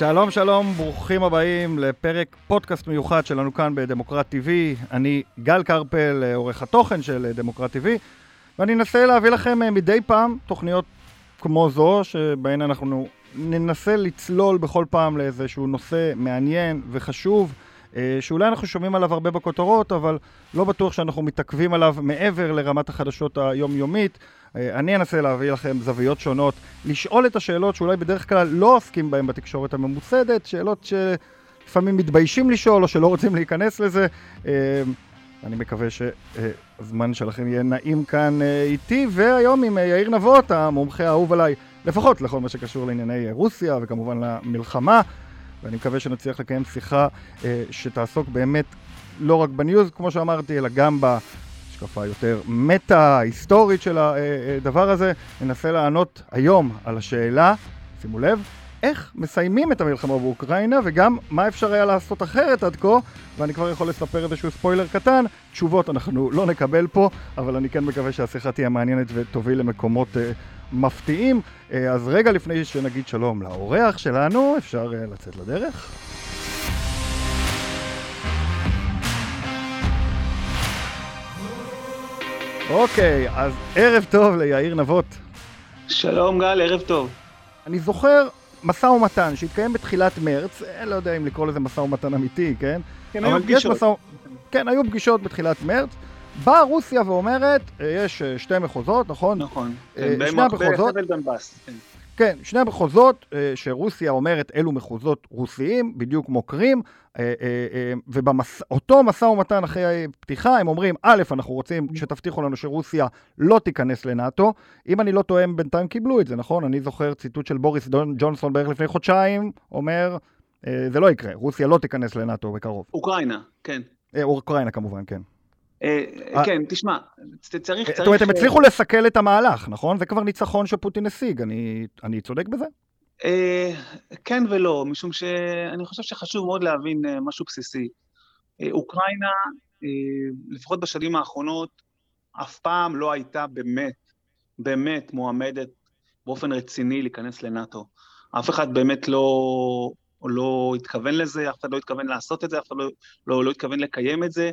שלום שלום, ברוכים הבאים לפרק פודקאסט מיוחד שלנו כאן בדמוקרט TV. אני גל קרפל, עורך התוכן של דמוקרט TV, ואני אנסה להביא לכם אה, מדי פעם תוכניות כמו זו, שבהן אנחנו ננסה לצלול בכל פעם לאיזשהו נושא מעניין וחשוב. אה, שאולי אנחנו שומעים עליו הרבה בכותרות, אבל לא בטוח שאנחנו מתעכבים עליו מעבר לרמת החדשות היומיומית. אה, אני אנסה להביא לכם זוויות שונות, לשאול את השאלות שאולי בדרך כלל לא עוסקים בהן בתקשורת הממוסדת, שאלות שלפעמים מתביישים לשאול או שלא רוצים להיכנס לזה. אה, אני מקווה שהזמן שלכם יהיה נעים כאן איתי, והיום עם יאיר נבות, המומחה האהוב עליי, לפחות לכל מה שקשור לענייני רוסיה וכמובן למלחמה. ואני מקווה שנצליח לקיים שיחה אה, שתעסוק באמת לא רק בניוז, כמו שאמרתי, אלא גם בהשקפה יותר מטה-היסטורית של הדבר אה, הזה. ננסה לענות היום על השאלה, שימו לב, איך מסיימים את המלחמה באוקראינה וגם מה אפשר היה לעשות אחרת עד כה ואני כבר יכול לספר איזשהו ספוילר קטן תשובות אנחנו לא נקבל פה אבל אני כן מקווה שהשיחה תהיה מעניינת ותוביל למקומות uh, מפתיעים uh, אז רגע לפני שנגיד שלום לאורח שלנו אפשר uh, לצאת לדרך אוקיי, אז ערב טוב ליאיר נבות. שלום גל, ערב טוב. אני זוכר משא ומתן שהתקיים בתחילת מרץ, אני אה, לא יודע אם לקרוא לזה משא ומתן אמיתי, כן? כן, היו פגישות. מסע... כן, היו פגישות בתחילת מרץ. באה רוסיה ואומרת, אה, יש אה, שתי מחוזות, נכון? נכון. שני המחוזות... כן. כן, שני המחוזות אה, שרוסיה אומרת אלו מחוזות רוסיים, בדיוק כמו קרים, אה, אה, ובאותו משא ומתן אחרי פתיחה הם אומרים, א', אנחנו רוצים שתבטיחו לנו שרוסיה לא תיכנס לנאטו. אם אני לא טועה, הם בינתיים קיבלו את זה, נכון? אני זוכר ציטוט של בוריס ג'ונסון בערך לפני חודשיים, אומר, זה לא יקרה, רוסיה לא תיכנס לנאטו בקרוב. אוקראינה, כן. אוקראינה כמובן, כן. אה, אה, כן, תשמע, צריך... זאת אומרת, הם הצליחו לסכל את המהלך, נכון? זה כבר ניצחון שפוטין השיג, אני צודק בזה? אה, כן ולא, משום שאני חושב שחשוב מאוד להבין משהו בסיסי. אוקראינה, לפחות בשנים האחרונות, אף פעם לא הייתה באמת, באמת מועמדת באופן רציני להיכנס לנאטו. אף אחד באמת לא, לא התכוון לזה, אף אחד לא התכוון לעשות את זה, אף אחד לא, לא, לא התכוון לקיים את זה.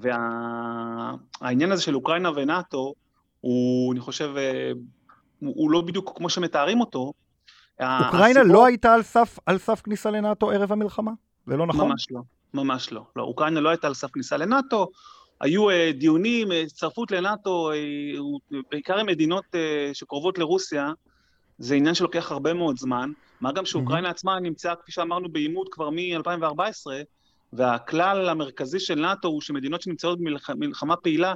והעניין וה... הזה של אוקראינה ונאטו, הוא, אני חושב, אה, הוא, הוא לא בדיוק כמו שמתארים אותו. אוקראינה הסיפור... לא הייתה על סף, על סף כניסה לנאטו ערב המלחמה? זה לא נכון? ממש לא, ממש לא. לא. אוקראינה לא הייתה על סף כניסה לנאטו, היו uh, דיונים, אה, הצטרפות לנאטו, uh, בעיקר עם מדינות uh, שקרובות לרוסיה, זה עניין שלוקח הרבה מאוד זמן, מה גם שאוקראינה mm-hmm. עצמה נמצאה, כפי שאמרנו, בעימות כבר מ-2014, והכלל המרכזי של נאט"ו הוא שמדינות שנמצאות במלחמה פעילה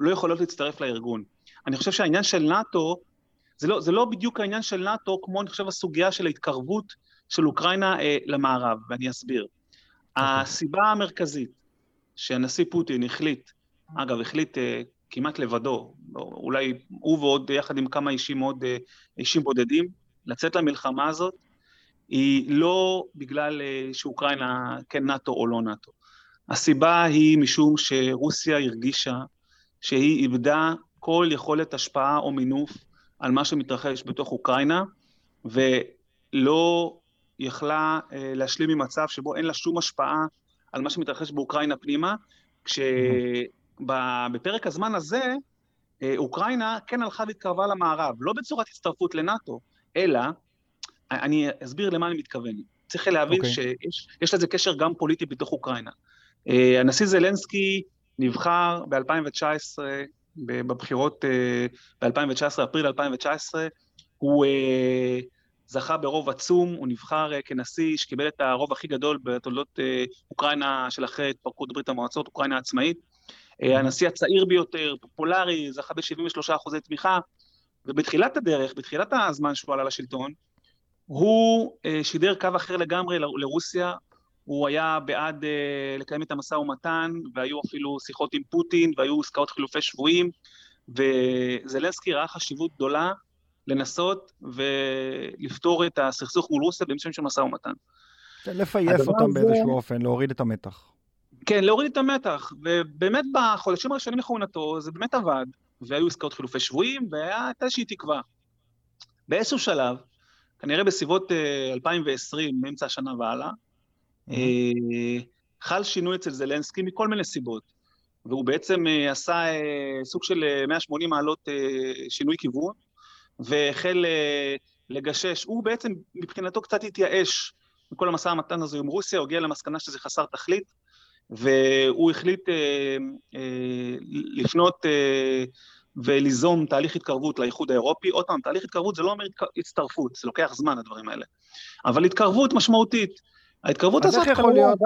לא יכולות להצטרף לארגון. אני חושב שהעניין של נאט"ו, זה לא, זה לא בדיוק העניין של נאט"ו, כמו אני חושב הסוגיה של ההתקרבות של אוקראינה אה, למערב, ואני אסביר. אוקיי. הסיבה המרכזית שהנשיא פוטין החליט, אגב, החליט אה, כמעט לבדו, אולי הוא ועוד יחד עם כמה אישים עוד, אה, אישים בודדים, לצאת למלחמה הזאת, היא לא בגלל אה, שאוקראינה כן נאט"ו או לא נאט"ו. הסיבה היא משום שרוסיה הרגישה שהיא איבדה כל יכולת השפעה או מינוף על מה שמתרחש בתוך אוקראינה, ולא יכלה אה, להשלים עם מצב שבו אין לה שום השפעה על מה שמתרחש באוקראינה פנימה, כשבפרק הזמן הזה, אה, אוקראינה כן הלכה והתקרבה למערב, לא בצורת הצטרפות לנאט"ו, אלא אני אסביר למה אני מתכוון. צריך להבין okay. אוקיי. שיש לזה קשר גם פוליטי בתוך אוקראינה. אה, הנשיא זלנסקי נבחר ב-2019, בבחירות אה, ב-2019, אפריל 2019, הוא אה, זכה ברוב עצום, הוא נבחר כנשיא שקיבל את הרוב הכי גדול בתולדות אוקראינה של אחרי התפרקות ברית המועצות, אוקראינה עצמאית. הנשיא הצעיר ביותר, פופולרי, זכה ב-73 אחוזי תמיכה, ובתחילת הדרך, בתחילת הזמן שהוא עלה לשלטון, הוא אה, שידר קו אחר לגמרי לרוסיה, הוא היה בעד אה, לקיים את המשא ומתן, והיו אפילו שיחות עם פוטין, והיו עסקאות חילופי שבויים, וזלנסקי ראה חשיבות גדולה לנסות ולפתור את הסכסוך מול רוסיה באמצעים של משא ומתן. לפייס אותם באיזשהו אופן, להוריד את המתח. כן, להוריד את המתח, ובאמת בחודשים הראשונים לכהונתו זה באמת עבד, והיו עסקאות חילופי שבויים, והייתה איזושהי תקווה. באיזשהו שלב, כנראה בסביבות 2020, מאמצע השנה והלאה, mm-hmm. חל שינוי אצל זלנסקי מכל מיני סיבות. והוא בעצם עשה סוג של 180 מעלות שינוי כיוון, והחל לגשש. הוא בעצם, מבחינתו קצת התייאש מכל המשא המתן הזה עם רוסיה, הוא הגיע למסקנה שזה חסר תכלית, והוא החליט אה, אה, לפנות אה, וליזום תהליך התקרבות לאיחוד האירופי. עוד פעם, תהליך התקרבות זה לא אומר הצטרפות, זה לוקח זמן, הדברים האלה. אבל התקרבות משמעותית. ההתקרבות הזאת... אז איך יכול להיות...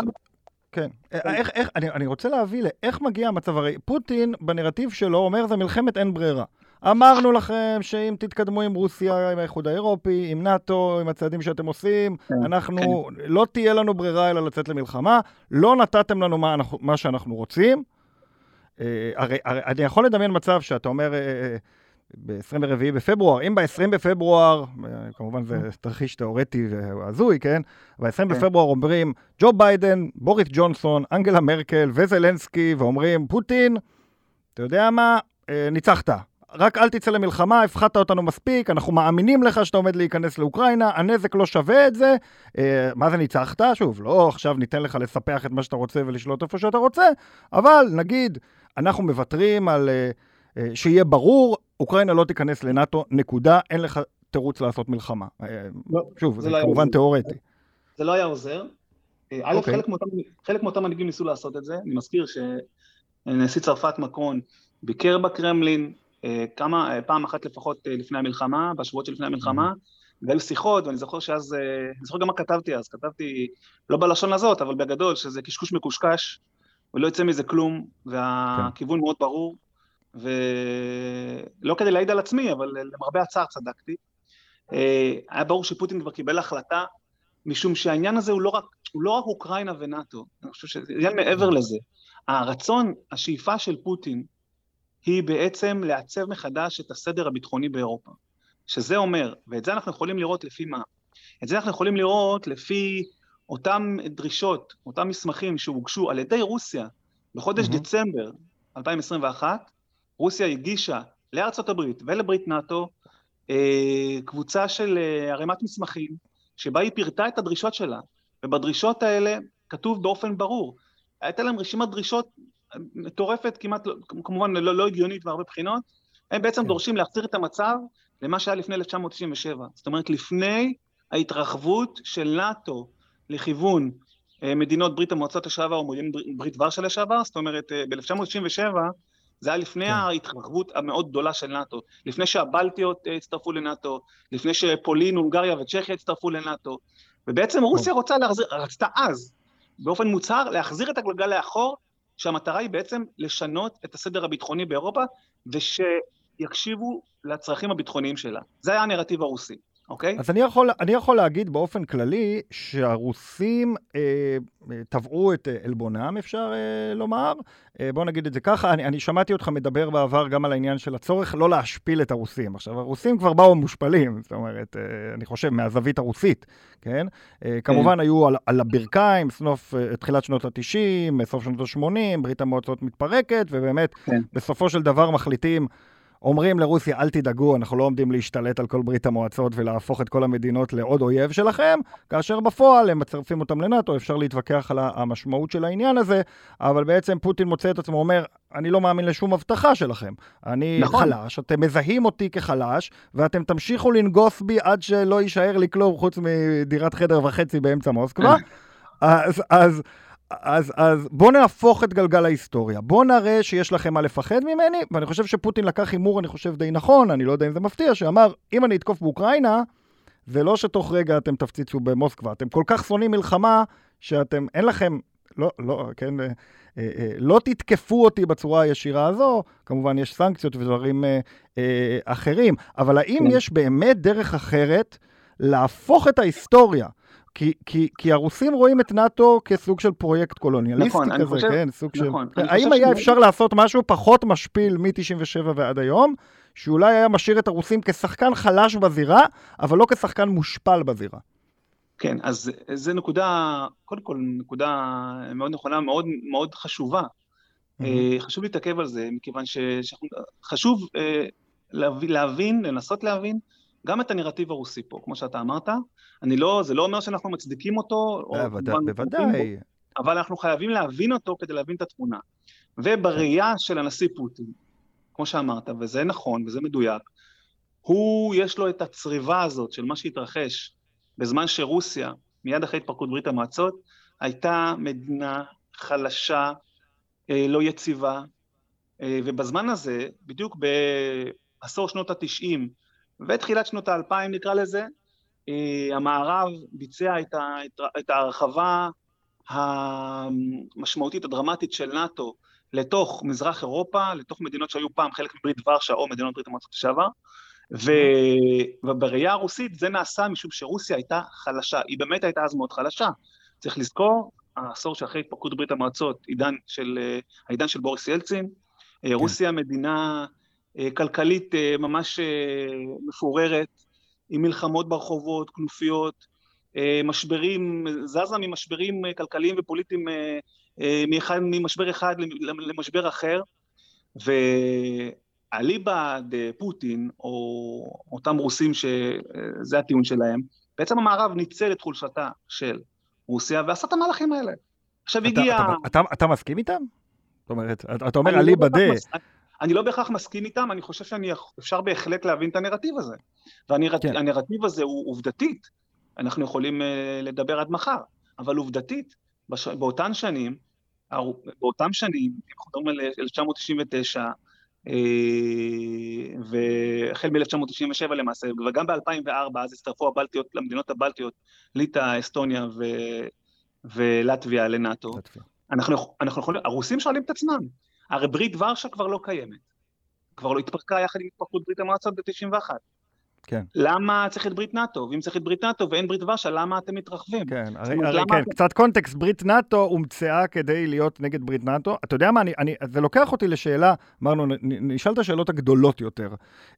כן. איך, איך, אני, אני רוצה להביא לאיך מגיע המצב, הרי פוטין בנרטיב שלו אומר זה מלחמת אין ברירה. אמרנו לכם שאם תתקדמו עם רוסיה, עם האיחוד האירופי, עם נאט"ו, עם הצעדים שאתם עושים, כן, אנחנו, כן. לא תהיה לנו ברירה אלא לצאת למלחמה. לא נתתם לנו מה, מה שאנחנו רוצים. אה, הרי, הרי אני יכול לדמיין מצב שאתה אומר... אה, אה, ב-24 בפברואר, אם ב-20 בפברואר, כמובן זה תרחיש תיאורטי והזוי, כן? ב-20 כן. בפברואר אומרים ג'ו ביידן, בוריס ג'ונסון, אנגלה מרקל וזלנסקי, ואומרים, פוטין, אתה יודע מה, ניצחת. רק אל תצא למלחמה, הפחדת אותנו מספיק, אנחנו מאמינים לך שאתה עומד להיכנס לאוקראינה, הנזק לא שווה את זה. אה, מה זה ניצחת? שוב, לא עכשיו ניתן לך לספח את מה שאתה רוצה ולשלוט איפה שאתה רוצה, אבל נגיד, אנחנו מוותרים על... אה, אה, שיהיה ברור, אוקראינה לא תיכנס לנאטו, נקודה, אין לך תירוץ לעשות מלחמה. אה, לא, שוב, זה, זה לא כמובן תיאורטי. זה לא היה עוזר. א', okay. אוקיי. חלק מאותם מנהיגים ניסו לעשות את זה. אני מזכיר שנשיא צרפת מקרון ביקר בקרמלין, כמה, פעם אחת לפחות לפני המלחמה, בשבועות שלפני המלחמה. והיו שיחות, ואני זוכר שאז, אני זוכר גם מה כתבתי אז, כתבתי, לא בלשון הזאת, אבל בגדול, שזה קשקוש מקושקש, ולא יוצא מזה כלום, והכיוון מאוד ברור, ולא כדי להעיד על עצמי, אבל למרבה הצער צדקתי. היה ברור שפוטין כבר קיבל החלטה, משום שהעניין הזה הוא לא רק, הוא לא רק אוקראינה ונאט"ו, אני חושב שזה עניין מעבר לזה. הרצון, השאיפה של פוטין, היא בעצם לעצב מחדש את הסדר הביטחוני באירופה. שזה אומר, ואת זה אנחנו יכולים לראות לפי מה? את זה אנחנו יכולים לראות לפי אותם דרישות, אותם מסמכים שהוגשו על ידי רוסיה בחודש mm-hmm. דצמבר 2021, רוסיה הגישה לארצות הברית ולברית נאט"ו אה, קבוצה של אה, ערימת מסמכים, שבה היא פירטה את הדרישות שלה, ובדרישות האלה כתוב באופן ברור, הייתה להם רשימת דרישות מטורפת, כמעט, לא, כמובן לא, לא הגיונית מהרבה בחינות, הם בעצם כן. דורשים להחזיר את המצב למה שהיה לפני 1997. זאת אומרת, לפני ההתרחבות של נאט"ו לכיוון אה, מדינות ברית המועצות לשעבר או מדינות ברית ורשה לשעבר, זאת אומרת, אה, ב-1997 זה היה לפני כן. ההתרחבות המאוד גדולה של נאט"ו, לפני שהבלטיות אה, הצטרפו לנאט"ו, לפני שפולין, הונגריה וצ'כיה הצטרפו לנאט"ו, ובעצם רוסיה רוצה להחזיר, רצתה אז, באופן מוצהר, להחזיר את הגלגל לאחור שהמטרה היא בעצם לשנות את הסדר הביטחוני באירופה, ושיקשיבו לצרכים הביטחוניים שלה. זה היה הנרטיב הרוסי. אוקיי? אז אני יכול, אני יכול להגיד באופן כללי שהרוסים אה, טבעו את אה, עלבונם, אפשר אה, לומר. אה, בואו נגיד את זה ככה, אני, אני שמעתי אותך מדבר בעבר גם על העניין של הצורך לא להשפיל את הרוסים. עכשיו, הרוסים כבר באו מושפלים, זאת אומרת, אה, אני חושב, מהזווית הרוסית, כן? אה, כמובן היו על, על הברכיים, סנוף, אה, תחילת שנות ה-90, סוף שנות ה-80, ברית המועצות מתפרקת, ובאמת, כן. בסופו של דבר מחליטים... אומרים לרוסיה, אל תדאגו, אנחנו לא עומדים להשתלט על כל ברית המועצות ולהפוך את כל המדינות לעוד אויב שלכם, כאשר בפועל הם מצרפים אותם לנאט"ו, אפשר להתווכח על המשמעות של העניין הזה, אבל בעצם פוטין מוצא את עצמו, אומר, אני לא מאמין לשום הבטחה שלכם. אני נכון. חלש, אתם מזהים אותי כחלש, ואתם תמשיכו לנגוס בי עד שלא יישאר לי כלום חוץ מדירת חדר וחצי באמצע מוסקבה. אז, אז אז, אז בואו נהפוך את גלגל ההיסטוריה. בואו נראה שיש לכם מה לפחד ממני, ואני חושב שפוטין לקח הימור, אני חושב, די נכון, אני לא יודע אם זה מפתיע, שאמר, אם אני אתקוף באוקראינה, זה לא שתוך רגע אתם תפציצו במוסקבה. אתם כל כך שונאים מלחמה, שאתם, אין לכם, לא, לא, כן, אה, אה, אה, לא תתקפו אותי בצורה הישירה הזו, כמובן יש סנקציות ודברים אה, אה, אחרים, אבל האם כן. יש באמת דרך אחרת להפוך את ההיסטוריה? כי, כי, כי הרוסים רואים את נאט"ו כסוג של פרויקט קולוניאליסטי נכון, כזה, חושב, כן, סוג נכון, של... האם היה אפשר לעשות משהו פחות משפיל מ-97 ועד היום, שאולי היה משאיר את הרוסים כשחקן חלש בזירה, אבל לא כשחקן מושפל בזירה? כן, אז זו נקודה, קודם כל נקודה מאוד נכונה, מאוד, מאוד חשובה. Mm-hmm. חשוב להתעכב על זה, מכיוון שחשוב אה, להבין, לנסות להבין גם את הנרטיב הרוסי פה, כמו שאתה אמרת. אני לא, זה לא אומר שאנחנו מצדיקים אותו, בוודאי, בוודאי. אבל אנחנו חייבים להבין אותו כדי להבין את התמונה. ובראייה של הנשיא פוטין, כמו שאמרת, וזה נכון וזה מדויק, הוא, יש לו את הצריבה הזאת של מה שהתרחש בזמן שרוסיה, מיד אחרי התפרקות ברית המועצות, הייתה מדינה חלשה, אה, לא יציבה, אה, ובזמן הזה, בדיוק בעשור שנות התשעים ותחילת שנות האלפיים נקרא לזה, אה, המערב ביצע את ההרחבה המשמעותית, הדרמטית של נאט"ו לתוך מזרח אירופה, לתוך מדינות שהיו פעם חלק מברית ורשה או מדינות ברית המועצות לשעבר, ובראייה הרוסית זה נעשה משום שרוסיה הייתה חלשה, היא באמת הייתה אז מאוד חלשה. צריך לזכור, העשור שאחרי התפרקות ברית המועצות, עידן של, העידן של בוריס ילצין, כן. רוסיה מדינה אה, כלכלית אה, ממש אה, מפוררת, עם מלחמות ברחובות, כנופיות, משברים, זזה ממשברים כלכליים ופוליטיים מאחד, ממשבר אחד למשבר אחר, ואליבא דה פוטין, או אותם רוסים שזה הטיעון שלהם, בעצם המערב ניצל את חולשתה של רוסיה ועשה את המהלכים האלה. עכשיו אתה, הגיע... אתה, אתה, אתה מסכים איתם? זאת אומרת, אתה אומר אליבא דה... אני לא בהכרח מסכים איתם, אני חושב שאפשר בהחלט להבין את הנרטיב הזה. והנרטיב כן. הזה הוא עובדתית, אנחנו יכולים uh, לדבר עד מחר, אבל עובדתית, בש... באותן שנים, באותם שנים, אנחנו מדברים על 1999, אה, והחל מ-1997 למעשה, וגם ב-2004, אז הצטרפו הבלטיות, למדינות הבלטיות, ליטא, אסטוניה ו... ולטביה לנאטו. אנחנו, אנחנו יכולים, הרוסים שואלים את עצמם, הרי ברית ורשה כבר לא קיימת. כבר לא התפרקה יחד עם התפרקות ברית המועצות ב-91. כן. למה צריך את ברית נאט"ו? ואם צריך את ברית נאט"ו ואין ברית ורשה, למה אתם מתרחבים? כן, הרי, הרי כן, אתם... קצת קונטקסט, ברית נאט"ו הומצאה כדי להיות נגד ברית נאט"ו. אתה יודע מה, אני, אני, זה לוקח אותי לשאלה, אמרנו, נשאל את השאלות הגדולות יותר.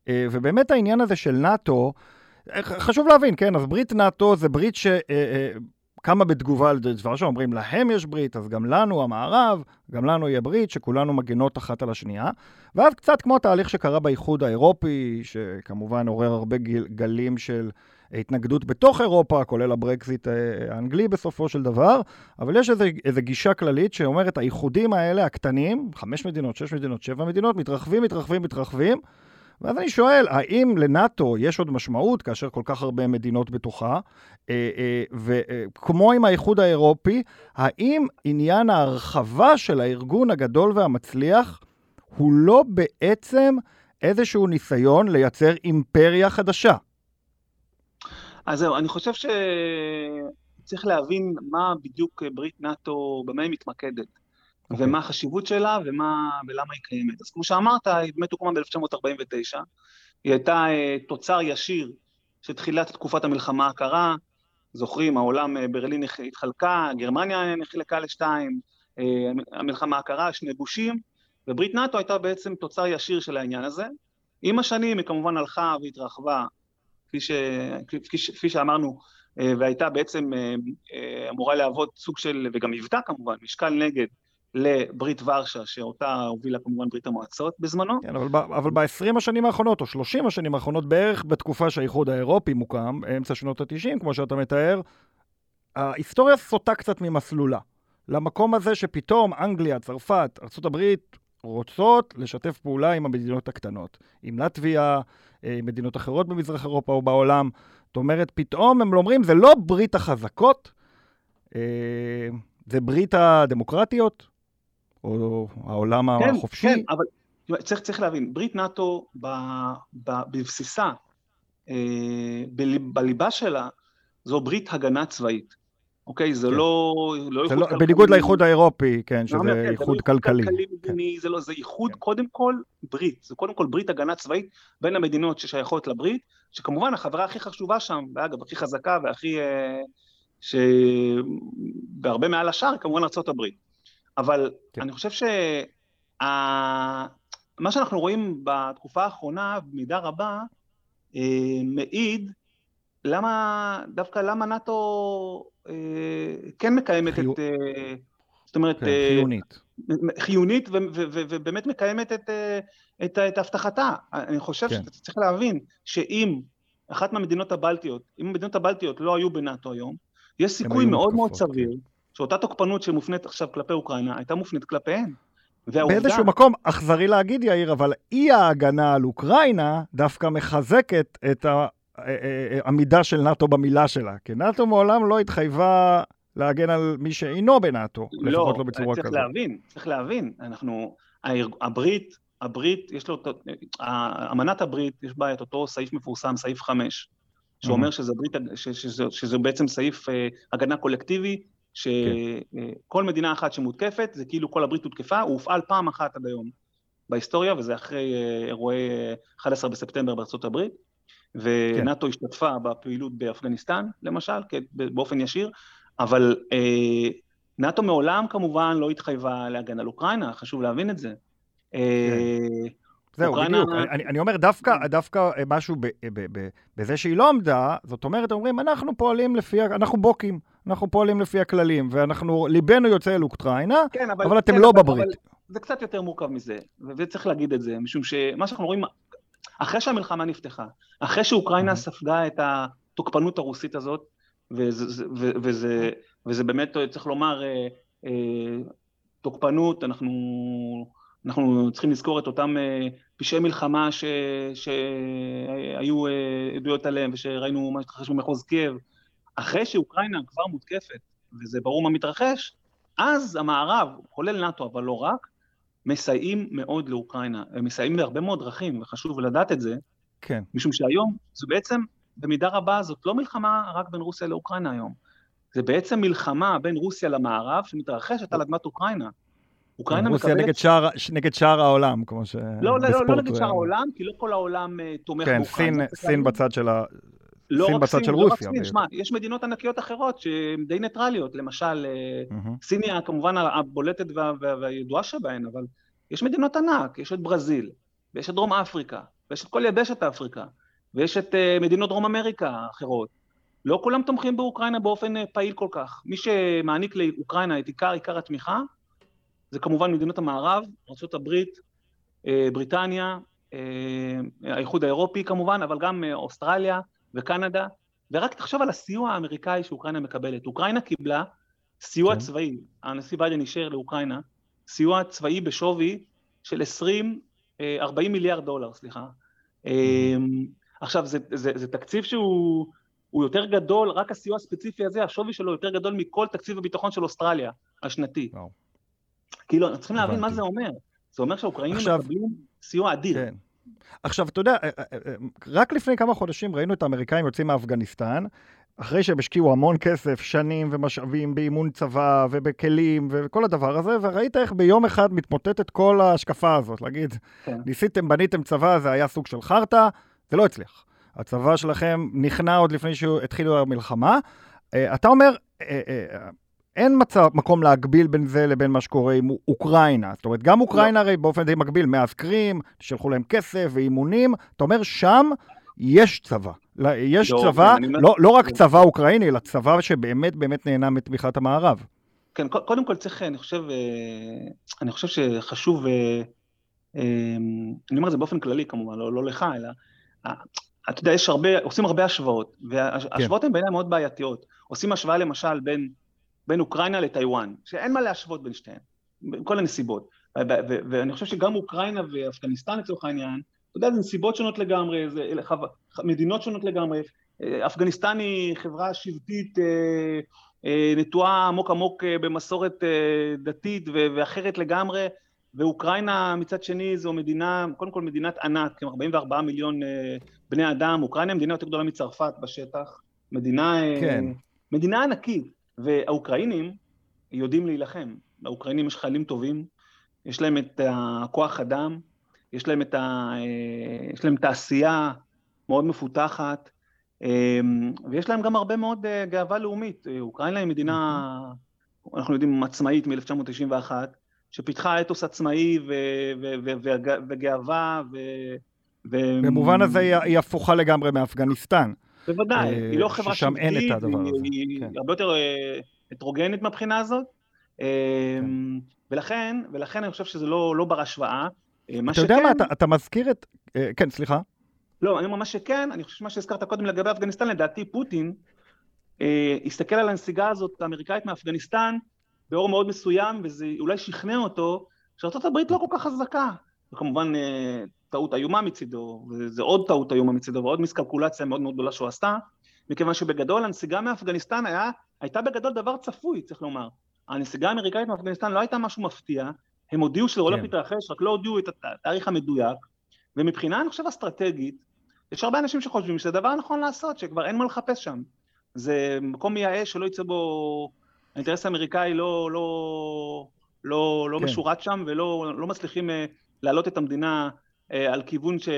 אה, ובאמת העניין הזה של נאט"ו, אה, חשוב להבין, כן, אז ברית נאט"ו זה ברית ש... קמה בתגובה על דבר שאומרים, להם יש ברית, אז גם לנו, המערב, גם לנו יהיה ברית, שכולנו מגינות אחת על השנייה. ואז קצת כמו התהליך שקרה באיחוד האירופי, שכמובן עורר הרבה גל, גלים של התנגדות בתוך אירופה, כולל הברקזיט אה, האנגלי בסופו של דבר, אבל יש איזו גישה כללית שאומרת, האיחודים האלה, הקטנים, חמש מדינות, שש מדינות, שבע מדינות, מתרחבים, מתרחבים, מתרחבים, ואז אני שואל, האם לנאט"ו יש עוד משמעות כאשר כל כך הרבה מדינות בתוכה? אה, אה, וכמו עם האיחוד האירופי, האם עניין ההרחבה של הארגון הגדול והמצליח הוא לא בעצם איזשהו ניסיון לייצר אימפריה חדשה? אז זהו, אני חושב שצריך להבין מה בדיוק ברית נאט"ו, במה היא מתמקדת. Okay. אוקיי. ומה החשיבות שלה ומה, ולמה היא קיימת. אז כמו שאמרת, היא באמת הוקמה ב-1949, היא הייתה uh, תוצר ישיר של תחילת תקופת המלחמה הקרה, זוכרים, העולם, uh, ברלין התחלקה, גרמניה נחלקה לשתיים, uh, המלחמה הקרה, שני גושים, וברית נאט"ו הייתה בעצם תוצר ישיר של העניין הזה. עם השנים היא כמובן הלכה והתרחבה, כפי, ש, כפי, ש, כפי שאמרנו, והייתה בעצם אמורה להוות סוג של, וגם היוותה כמובן, משקל נגד לברית ורשה, שאותה הובילה כמובן ברית המועצות בזמנו. כן, אבל, אבל ב-20 השנים האחרונות, או 30 השנים האחרונות, בערך בתקופה שהאיחוד האירופי מוקם, אמצע שנות ה-90, כמו שאתה מתאר, ההיסטוריה סוטה קצת ממסלולה. למקום הזה שפתאום אנגליה, צרפת, ארה"ב רוצות לשתף פעולה עם המדינות הקטנות. עם לטביה, אה, עם מדינות אחרות במזרח אירופה או בעולם. זאת אומרת, פתאום הם אומרים, זה לא ברית החזקות, אה, זה ברית הדמוקרטיות, או העולם כן, החופשי. כן, אבל צריך, צריך להבין, ברית נאט"ו בבסיסה, אה, בליבה שלה, זו ברית הגנה צבאית. אוקיי? זה כן. לא... לא זה לא, כלכלי. בניגוד לאיחוד האירופי, כן, שזה כן, איחוד לא כלכלי. כלכלי כן. זה לא, זה איחוד, כן. קודם כל, ברית. זה קודם כל ברית הגנה צבאית בין המדינות ששייכות לברית, שכמובן החברה הכי חשובה שם, ואגב, הכי חזקה והכי... אה, שבהרבה מעל השאר, כמובן ארה"ב. אבל כן. אני חושב שמה שאנחנו רואים בתקופה האחרונה, במידה רבה, אה, מעיד למה, דווקא למה נאט"ו אה, כן מקיימת חיו... את... אה, זאת אומרת... כן, חיונית. חיונית, ובאמת מקיימת את, את, את הבטחתה. אני חושב כן. שאתה צריך להבין שאם אחת מהמדינות הבלטיות, אם המדינות הבלטיות לא היו בנאטו היום, יש סיכוי מאוד מאוד סביר כן. שאותה תוקפנות שמופנית עכשיו כלפי אוקראינה, הייתה מופנית כלפיהן. והעובדה... באיזשהו מקום, אכזרי להגיד, יאיר, אבל אי ההגנה על אוקראינה דווקא מחזקת את העמידה אה, אה, של נאט"ו במילה שלה. כי נאט"ו מעולם לא התחייבה להגן על מי שאינו בנאט"ו, לא, לפחות לא בצורה כזאת. לא, צריך להבין, צריך להבין. אנחנו, הברית, הברית, יש לו, אמנת הברית, יש בה את אותו סעיף מפורסם, סעיף 5, שאומר שזה, ברית, שזה, שזה בעצם סעיף אה, הגנה קולקטיבי שכל כן. מדינה אחת שמותקפת, זה כאילו כל הברית הותקפה, הוא הופעל פעם אחת עד היום בהיסטוריה, וזה אחרי אה, אירועי 11 אה, בספטמבר בארצות הברית, ונאט"ו כן. השתתפה בפעילות באפגניסטן, למשל, באופן ישיר, אבל אה, נאט"ו מעולם כמובן לא התחייבה להגן על אוקראינה, חשוב להבין את זה. כן. זהו, אוקראינה... בדיוק. אני, אני אומר, דווקא, דווקא משהו ב, ב, ב, בזה שהיא לא עמדה, זאת אומרת, אומרים, אנחנו פועלים לפי, אנחנו בוקים. אנחנו פועלים לפי הכללים, ואנחנו, ליבנו יוצא אל אוקראינה, כן, אבל, אבל אתם כן, לא אבל, בברית. אבל זה קצת יותר מורכב מזה, וצריך להגיד את זה, משום שמה שאנחנו רואים, אחרי שהמלחמה נפתחה, אחרי שאוקראינה mm-hmm. ספגה את התוקפנות הרוסית הזאת, וזה, וזה, וזה, וזה באמת, צריך לומר, אה, אה, תוקפנות, אנחנו, אנחנו צריכים לזכור את אותם אה, פשעי מלחמה ש, שהיו עדויות עליהם, ושראינו מה שהתרחש במחוז קייב, אחרי שאוקראינה כבר מותקפת, וזה ברור מה מתרחש, אז המערב, כולל נאט"ו, אבל לא רק, מסייעים מאוד לאוקראינה. הם מסייעים בהרבה מאוד דרכים, וחשוב לדעת את זה. כן. משום שהיום, זו בעצם, במידה רבה, זאת לא מלחמה רק בין רוסיה לאוקראינה היום. זה בעצם מלחמה בין רוסיה למערב שמתרחשת על אדמת אוקראינה. אוקראינה מקבלת... רוסיה נגד שאר, נגד שאר העולם, כמו ש... לא, לא, לא, לא נגד שאר העולם, כי לא כל העולם uh, תומך כן, באוקראינה. כן, סין, סין בצד של ה... לא סין בצד של לא רוסיה. סין, שמע, יש מדינות ענקיות אחרות שהן די ניטרליות, למשל, mm-hmm. סין היא כמובן הבולטת וה, וה, והידועה שבהן, אבל יש מדינות ענק, יש את ברזיל, ויש את דרום אפריקה, ויש את כל יבשת אפריקה, ויש את uh, מדינות דרום אמריקה האחרות. לא כולם תומכים באוקראינה באופן uh, פעיל כל כך. מי שמעניק לאוקראינה את עיקר עיקר התמיכה, זה כמובן מדינות המערב, ארה"ב, uh, בריטניה, uh, האיחוד האירופי כמובן, אבל גם uh, אוסטרליה, וקנדה, ורק תחשוב על הסיוע האמריקאי שאוקראינה מקבלת. אוקראינה קיבלה סיוע כן. צבאי, הנשיא ביידן אישר לאוקראינה, סיוע צבאי בשווי של 20, 40 אה, מיליארד דולר, סליחה. Mm-hmm. עכשיו, זה, זה, זה תקציב שהוא יותר גדול, רק הסיוע הספציפי הזה, השווי שלו יותר גדול מכל תקציב הביטחון של אוסטרליה, השנתי. וואו. כאילו, צריכים להבין מה זה אומר. זה אומר שהאוקראינים עכשיו... מקבלים סיוע אדיר. כן. עכשיו, אתה יודע, אה, אה, אה, רק לפני כמה חודשים ראינו את האמריקאים יוצאים מאפגניסטן, אחרי שהם השקיעו המון כסף, שנים ומשאבים באימון צבא ובכלים וכל הדבר הזה, וראית איך ביום אחד מתמוטטת כל ההשקפה הזאת, להגיד, כן. ניסיתם, בניתם צבא, זה היה סוג של חרטא, זה לא הצליח. הצבא שלכם נכנע עוד לפני שהתחילו המלחמה. אתה אומר, אין מצב, מקום להגביל בין זה לבין מה שקורה עם אוקראינה. זאת אומרת, גם אוקראינה לא. הרי באופן די מקביל, מאז קרים, שלחו להם כסף ואימונים. אתה אומר, שם יש צבא. יש לא, צבא, לא, לא רק צבא אוקראיני, אלא צבא שבאמת באמת נהנה מתמיכת המערב. כן, קודם כל צריך, אני חושב, אה, אני חושב שחשוב, אה, אה, אני אומר את זה באופן כללי כמובן, לא, לא לך, אלא, אתה יודע, יש הרבה, עושים הרבה השוואות, וההשוואות כן. הן בעיניי מאוד בעייתיות. עושים השוואה למשל בין בין אוקראינה לטיוואן, שאין מה להשוות בין שתיהן, בכל הנסיבות. ואני חושב שגם אוקראינה ואפגניסטן לצורך העניין, אתה יודע, זה נסיבות שונות לגמרי, זה מדינות שונות לגמרי. אפגניסטן היא חברה שבטית אה, אה, נטועה עמוק עמוק אה, במסורת דתית ואחרת לגמרי, ואוקראינה מצד שני זו מדינה, קודם כל מדינת ענק, 44 מיליון בני אדם, אוקראינה מדינה יותר גדולה מצרפת בשטח, מדינה, כן. מדינה ענקית. והאוקראינים יודעים להילחם. לאוקראינים יש חיילים טובים, יש להם את הכוח אדם, יש להם את ה... יש להם תעשייה מאוד מפותחת, ויש להם גם הרבה מאוד אה, גאווה לאומית. אוקראינה היא מדינה, אנחנו יודעים, עצמאית מ-1991, שפיתחה אתוס עצמאי ו- ו- ו- וגאווה ו... במובן הזה היא הפוכה לגמרי מאפגניסטן. בוודאי, אה, היא לא חברה שבטית, היא, היא כן. הרבה יותר אה, הטרוגנית מהבחינה הזאת, אה, כן. ולכן, ולכן אני חושב שזה לא, לא בר השוואה. אתה יודע מה, אתה, אתה מזכיר את... כן, סליחה. לא, אני אומר מה שכן, אני חושב שמה שהזכרת קודם לגבי אפגניסטן, לדעתי פוטין אה, הסתכל על הנסיגה הזאת האמריקאית מאפגניסטן באור מאוד מסוים, וזה אולי שכנע אותו הברית לא כל כך חזקה. וכמובן אה, טעות איומה מצידו, וזה עוד טעות איומה מצידו, ועוד מיסקלקולציה מאוד מאוד גדולה שהוא עשתה, מכיוון שבגדול הנסיגה מאפגניסטן היה, הייתה בגדול דבר צפוי, צריך לומר. הנסיגה האמריקאית מאפגניסטן לא הייתה משהו מפתיע, הם הודיעו שזה הולך כן. להתרחש, רק לא הודיעו את התאריך המדויק, ומבחינה, אני חושב, אסטרטגית, יש הרבה אנשים שחושבים שזה דבר נכון לעשות, שכבר אין מה לחפש שם. זה מקום מייאש שלא יצא בו, האינטרס האמריקאי לא, לא, לא, לא כן. משורת שם ולא לא מצליחים אה, להעלות את המדינה על כיוון, ש...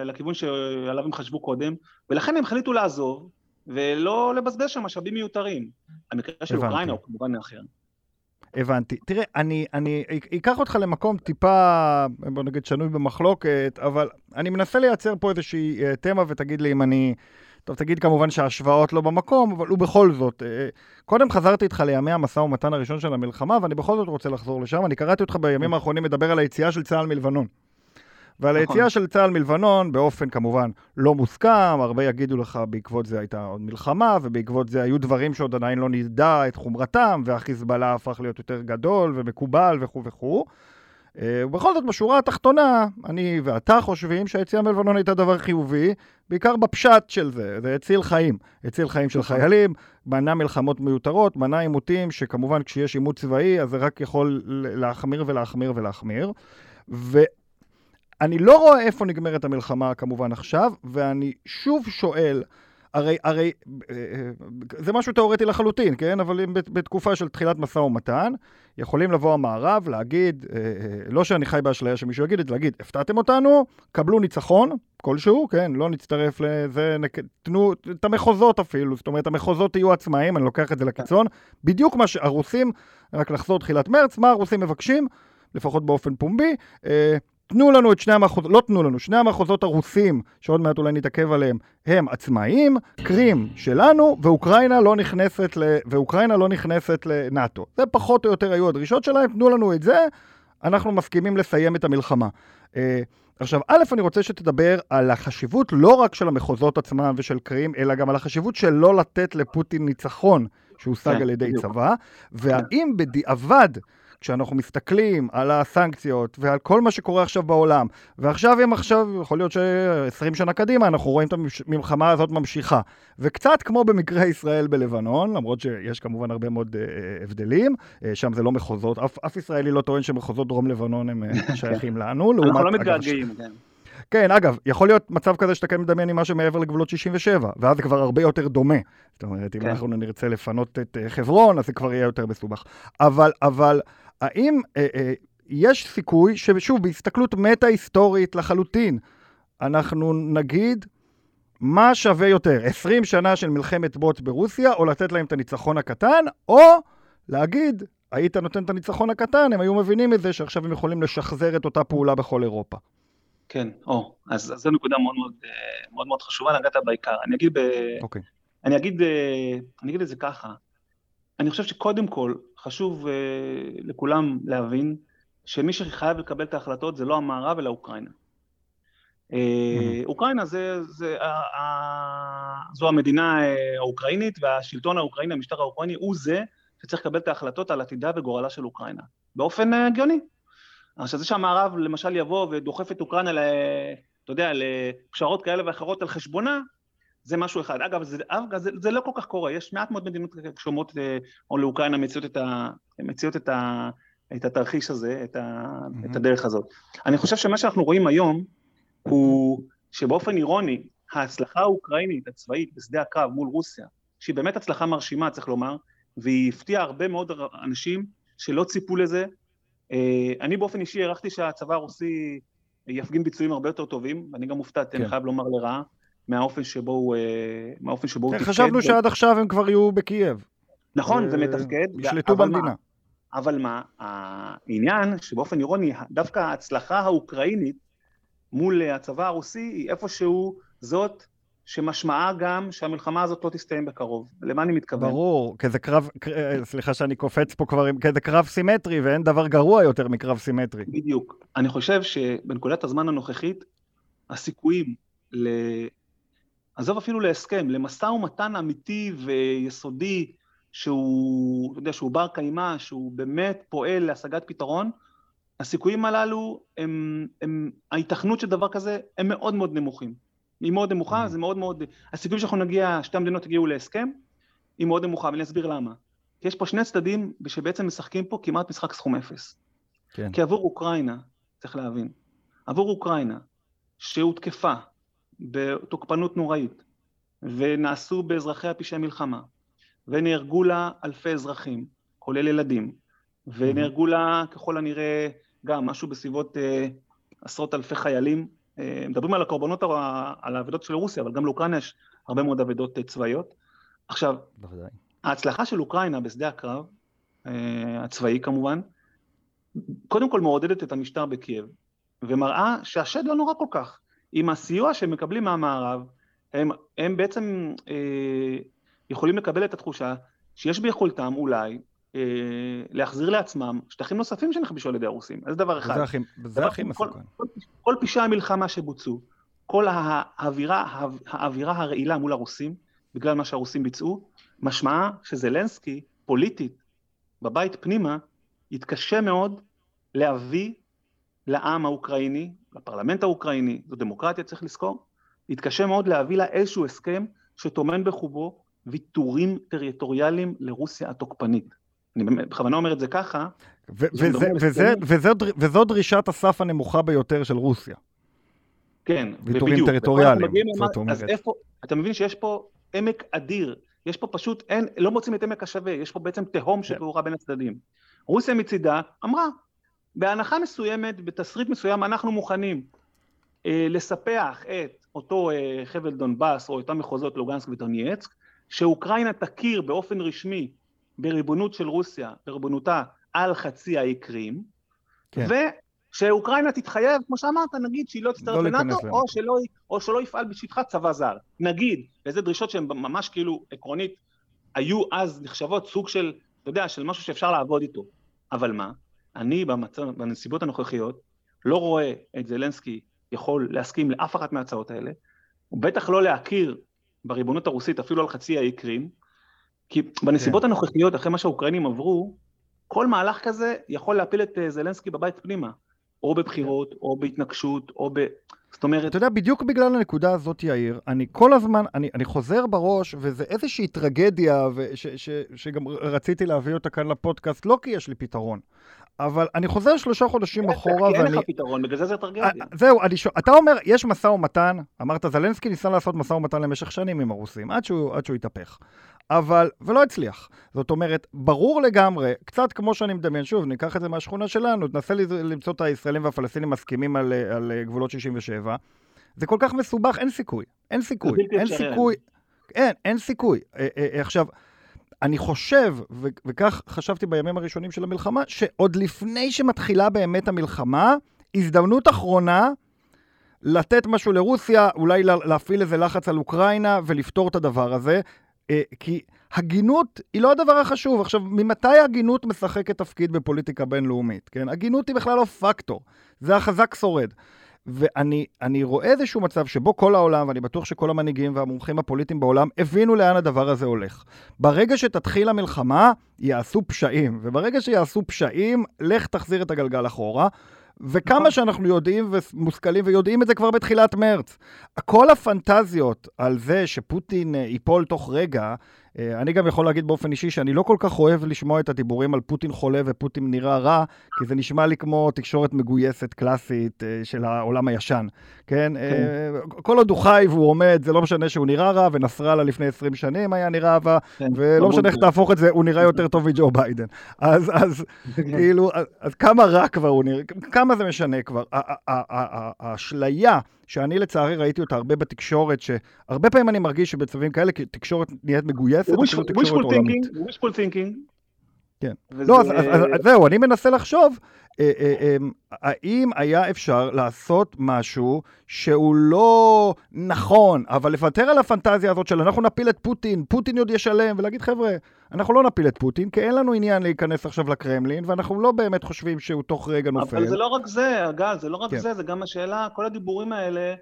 על הכיוון שעליו הם חשבו קודם, ולכן הם החליטו לעזוב ולא לבזבז שם משאבים מיותרים. המקרה של אוקראינה הוא כמובן אחר. הבנתי. תראה, אני, אני אקח אותך למקום טיפה, בוא נגיד, שנוי במחלוקת, אבל אני מנסה לייצר פה איזושהי אה, תמה ותגיד לי אם אני... טוב, תגיד כמובן שההשוואות לא במקום, אבל הוא בכל זאת. אה, קודם חזרתי איתך לימי המשא ומתן הראשון של המלחמה, ואני בכל זאת רוצה לחזור לשם. אני קראתי אותך בימים האחרונים מדבר על היציאה של צה"ל מלבנון. ועל נכון. היציאה של צה"ל מלבנון, באופן כמובן לא מוסכם, הרבה יגידו לך בעקבות זה הייתה עוד מלחמה, ובעקבות זה היו דברים שעוד עדיין לא נדע את חומרתם, והחיזבאללה הפך להיות יותר גדול ומקובל וכו' וכו'. אה, ובכל זאת, בשורה התחתונה, אני ואתה חושבים שהיציאה מלבנון הייתה דבר חיובי, בעיקר בפשט של זה, זה הציל חיים. הציל חיים של נכון. חיילים, מנע מלחמות מיותרות, מנע עימותים, שכמובן כשיש עימות צבאי, אז זה רק יכול להחמיר ולהחמיר ולהחמיר. ואני לא רואה איפה נגמרת המלחמה כמובן עכשיו, ואני שוב שואל, הרי, הרי אה, אה, זה משהו תיאורטי לחלוטין, כן? אבל בתקופה של תחילת משא ומתן, יכולים לבוא המערב, להגיד, אה, לא שאני חי באשליה שמישהו יגיד את זה, להגיד, הפתעתם אותנו, קבלו ניצחון כלשהו, כן? לא נצטרף לזה, תנו את המחוזות אפילו, זאת אומרת, המחוזות יהיו עצמאיים, אני לוקח את זה לקיצון. בדיוק מה שהרוסים, רק לחזור תחילת מרץ, מה הרוסים מבקשים? לפחות באופן פומבי, תנו לנו את שני המחוזות, לא תנו לנו, שני המחוזות הרוסים, שעוד מעט אולי נתעכב עליהם, הם עצמאיים, קרים שלנו, ואוקראינה לא נכנסת, ל... ואוקראינה לא נכנסת לנאטו. זה פחות או יותר היו הדרישות שלהם, תנו לנו את זה, אנחנו מסכימים לסיים את המלחמה. אה, עכשיו, א', אני רוצה שתדבר על החשיבות לא רק של המחוזות עצמם ושל קרים, אלא גם על החשיבות של לא לתת לפוטין ניצחון שהושג כן, על ידי בדיוק. צבא, והאם בדיעבד... כשאנחנו מסתכלים על הסנקציות ועל כל מה שקורה עכשיו בעולם, ועכשיו הם עכשיו, יכול להיות ש-20 שנה קדימה, אנחנו רואים את המלחמה הזאת ממשיכה. וקצת כמו במקרה ישראל בלבנון, למרות שיש כמובן הרבה מאוד uh, הבדלים, uh, שם זה לא מחוזות, אף, אף ישראלי לא טוען שמחוזות דרום לבנון הם uh, שייכים לנו. אנחנו לא מתגעגעים, כן. כן, אגב, יכול להיות מצב כזה שאתה כן מדמיין עם משהו מעבר לגבולות 67, ואז זה כבר הרבה יותר דומה. זאת אומרת, אם כן. אנחנו נרצה לפנות את חברון, אז זה כבר יהיה יותר מסובך. אבל, אבל האם אה, אה, יש סיכוי ששוב, בהסתכלות מטה-היסטורית לחלוטין, אנחנו נגיד מה שווה יותר, 20 שנה של מלחמת בוץ ברוסיה, או לתת להם את הניצחון הקטן, או להגיד, היית נותן את הניצחון הקטן, הם היו מבינים מזה שעכשיו הם יכולים לשחזר את אותה פעולה בכל אירופה. כן, או, אז, אז זו נקודה מאוד מאוד, אה, מאוד, מאוד חשובה, נגעת בעיקר. אני אגיד, ב... okay. אוקיי. אני, אגיד, אה, אני אגיד את זה ככה, אני חושב שקודם כל חשוב uh, לכולם להבין שמי שחייב לקבל את ההחלטות זה לא המערב אלא אוקראינה. Uh, אוקראינה זה, זה, uh, uh, זו המדינה האוקראינית והשלטון האוקראיני, המשטר האוקראיני, הוא זה שצריך לקבל את ההחלטות על עתידה וגורלה של אוקראינה, באופן הגיוני. עכשיו זה שהמערב למשל יבוא ודוחף את אוקראינה, ל, אתה יודע, לפשרות כאלה ואחרות על חשבונה, זה משהו אחד. אגב, זה, זה, זה לא כל כך קורה, יש מעט מאוד מדינות שאומרות, אה, או לאוקראינה מציעות את, ה, מציעות את, ה, את התרחיש הזה, את, ה, mm-hmm. את הדרך הזאת. אני חושב שמה שאנחנו רואים היום, הוא שבאופן אירוני, ההצלחה האוקראינית הצבאית בשדה הקרב מול רוסיה, שהיא באמת הצלחה מרשימה, צריך לומר, והיא הפתיעה הרבה מאוד אנשים שלא ציפו לזה. אה, אני באופן אישי הערכתי שהצבא הרוסי יפגין ביצועים הרבה יותר טובים, ואני גם הופתעתי, כן. אני חייב לומר לרעה. מהאופן שבו הוא, אה, מהאופן שבו הוא תפקד. חשבנו שעד עכשיו הם כבר יהיו בקייב. נכון, זה מתפקד. ישלטו במדינה. אבל מה, העניין שבאופן אירוני, דווקא ההצלחה האוקראינית מול הצבא הרוסי היא איפשהו זאת שמשמעה גם שהמלחמה הזאת לא תסתיים בקרוב. למה אני מתכוון? ברור, כי זה קרב, אה, סליחה שאני קופץ פה כבר, כי זה קרב סימטרי ואין דבר גרוע יותר מקרב סימטרי. בדיוק. אני חושב שבנקודת הזמן הנוכחית, הסיכויים ל... עזוב אפילו להסכם, למשא ומתן אמיתי ויסודי, שהוא, אתה יודע, שהוא בר קיימא, שהוא באמת פועל להשגת פתרון, הסיכויים הללו, הם, הם, ההיתכנות של דבר כזה, הם מאוד מאוד נמוכים. היא מאוד נמוכה, mm-hmm. זה מאוד מאוד, הסיכויים שאנחנו נגיע, שתי המדינות יגיעו להסכם, היא מאוד נמוכה, ואני אסביר למה. כי יש פה שני צדדים שבעצם משחקים פה כמעט משחק סכום אפס. כן. כי עבור אוקראינה, צריך להבין, עבור אוקראינה, שהותקפה בתוקפנות נוראית, ונעשו באזרחיה פשעי מלחמה, ונהרגו לה אלפי אזרחים, כולל ילדים, ונהרגו לה ככל הנראה גם משהו בסביבות אה, עשרות אלפי חיילים. אה, מדברים על הקורבנות, על האבדות של רוסיה, אבל גם לאוקראינה יש הרבה מאוד אבדות אה, צבאיות. עכשיו, בוודאי. ההצלחה של אוקראינה בשדה הקרב, אה, הצבאי כמובן, קודם כל מעודדת את המשטר בקייב, ומראה שהשד לא נורא כל כך. עם הסיוע שהם מקבלים מהמערב, הם, הם בעצם אה, יכולים לקבל את התחושה שיש ביכולתם אולי אה, להחזיר לעצמם שטחים נוספים שנכבשו על ידי הרוסים. זה דבר אחד. זה הכי, זה הכי מסוכן. כל, כל, כל פשעי המלחמה שבוצעו, כל האווירה, האווירה הרעילה מול הרוסים, בגלל מה שהרוסים ביצעו, משמעה שזלנסקי, פוליטית, בבית פנימה, יתקשה מאוד להביא לעם האוקראיני, לפרלמנט האוקראיני, זו דמוקרטיה צריך לזכור, יתקשה מאוד להביא לה איזשהו הסכם שטומן בחובו ויתורים טריטוריאליים לרוסיה התוקפנית. אני בכוונה אומר את זה ככה. ו- וזה, וזה, וזה, וזו דרישת הסף הנמוכה ביותר של רוסיה. כן, ויתורים בדיוק. טריטוריאליים, זאת אומרת. אז איפה, אתה מבין שיש פה עמק אדיר, יש פה פשוט, אין, לא מוצאים את עמק השווה, יש פה בעצם תהום. שפעורה בין הצדדים. רוסיה מצידה אמרה, בהנחה מסוימת, בתסריט מסוים, אנחנו מוכנים אה, לספח את אותו אה, חבל דונבאס או אותם מחוזות לוגנסק ודונייצק, שאוקראינה תכיר באופן רשמי בריבונות של רוסיה, בריבונותה על חצי האי קרים, כן. ושאוקראינה תתחייב, כמו שאמרת, נגיד שהיא לא תצטרף לא לנאטו, או שלא, או שלא יפעל בשטחה צבא זר. נגיד, וזה דרישות שהן ממש כאילו עקרונית, היו אז נחשבות סוג של, אתה יודע, של משהו שאפשר לעבוד איתו. אבל מה? אני במצב, בנסיבות הנוכחיות לא רואה את זלנסקי יכול להסכים לאף אחת מההצעות האלה, בטח לא להכיר בריבונות הרוסית אפילו על חצי האי קרים, כי בנסיבות כן. הנוכחיות, אחרי מה שהאוקראינים עברו, כל מהלך כזה יכול להפיל את אה, זלנסקי בבית פנימה, או בבחירות, כן. או בהתנגשות, או ב... זאת אומרת... אתה יודע, בדיוק בגלל הנקודה הזאת, יאיר, אני כל הזמן, אני, אני חוזר בראש, וזה איזושהי טרגדיה, וש, ש, שגם רציתי להביא אותה כאן לפודקאסט, לא כי יש לי פתרון, אבל אני חוזר שלושה חודשים אחורה, ואני... אין לך פתרון, בגלל זה זה טרגדיה. אה, זהו, אני שואל, אתה אומר, יש משא ומתן, אמרת, זלנסקי ניסה לעשות משא ומתן למשך שנים עם הרוסים, עד שהוא, עד שהוא התהפך. אבל, ולא הצליח. זאת אומרת, ברור לגמרי, קצת כמו שאני מדמיין, שוב, ניקח את זה מהשכונה שלנו, ננסה למצוא את הישראלים והפלסטינים מסכימים על, על גבולות 67, זה כל כך מסובך, אין סיכוי. אין סיכוי. אין סיכוי. אין, אין סיכוי. אה, אה, עכשיו, אני חושב, ו- וכך חשבתי בימים הראשונים של המלחמה, שעוד לפני שמתחילה באמת המלחמה, הזדמנות אחרונה לתת משהו לרוסיה, אולי להפעיל איזה לחץ על אוקראינה ולפתור את הדבר הזה, אה, כי הגינות היא לא הדבר החשוב. עכשיו, ממתי הגינות משחקת תפקיד בפוליטיקה בינלאומית? כן? הגינות היא בכלל לא פקטור, זה החזק שורד. ואני רואה איזשהו מצב שבו כל העולם, ואני בטוח שכל המנהיגים והמומחים הפוליטיים בעולם, הבינו לאן הדבר הזה הולך. ברגע שתתחיל המלחמה, יעשו פשעים, וברגע שיעשו פשעים, לך תחזיר את הגלגל אחורה. וכמה נכון. שאנחנו יודעים ומושכלים ויודעים את זה כבר בתחילת מרץ. כל הפנטזיות על זה שפוטין אה, ייפול תוך רגע, אני גם יכול להגיד באופן אישי שאני לא כל כך אוהב לשמוע את הדיבורים על פוטין חולה ופוטין נראה רע, כי זה נשמע לי כמו תקשורת מגויסת קלאסית אה, של העולם הישן, כן? כן. כל עוד הוא חי והוא עומד, זה לא משנה שהוא נראה רע, ונסראללה לפני 20 שנים היה נראה רע, כן. ולא משנה איך תהפוך את זה, הוא נראה יותר טוב מג'ו ביידן. אז, כן. כאילו, אז, אז כמה רע כבר הוא נראה, כמה זה משנה כבר. האשליה שאני לצערי ראיתי אותה הרבה בתקשורת, שהרבה פעמים אני מרגיש שבצווים כאלה, תקשורת נהיית מגויסת, אפילו תקשורת עולמית. wishful thinking. כן. לא, אז, אז, אז זהו, אני מנסה לחשוב, אה, אה, אה, האם היה אפשר לעשות משהו שהוא לא נכון, אבל לוותר על הפנטזיה הזאת של אנחנו נפיל את פוטין, פוטין עוד ישלם, ולהגיד, חבר'ה, אנחנו לא נפיל את פוטין, כי אין לנו עניין להיכנס עכשיו לקרמלין, ואנחנו לא באמת חושבים שהוא תוך רגע נופל. אבל זה לא רק זה, אגב, זה לא רק כן. זה, זה גם השאלה, כל הדיבורים האלה,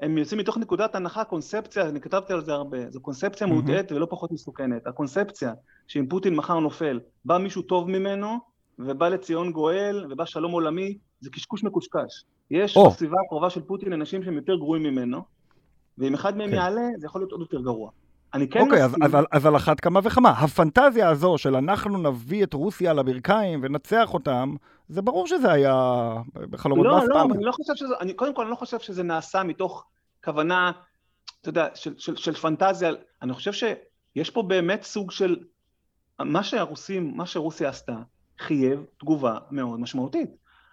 הם יוצאים מתוך נקודת הנחה, קונספציה, אני כתבתי על זה הרבה, זו קונספציה מוטעית ולא פחות מסוכנת. הקונספציה שאם פוטין מחר נופל, בא מישהו טוב ממנו, ובא לציון גואל, ובא שלום עולמי, זה קשקוש מקושקש. יש oh. בסביבה הקרובה של פוטין אנשים שהם יותר גרועים ממנו, ואם אחד מהם okay. כן. יעלה, זה יכול להיות עוד יותר גרוע. אני כן אוקיי, מסכים... אז, אז, אז על אחת כמה וכמה. הפנטזיה הזו של אנחנו נביא את רוסיה לברכיים ונצח אותם, זה ברור שזה היה בחלומות לא, לא, אני לא חושב שזה, אני, קודם כל אני לא חושב שזה נעשה מתוך כוונה, אתה יודע, של, של, של פנטזיה, אני חושב שיש פה באמת סוג של, מה שהרוסים, מה שרוסיה עשתה, חייב תגובה מאוד משמעותית.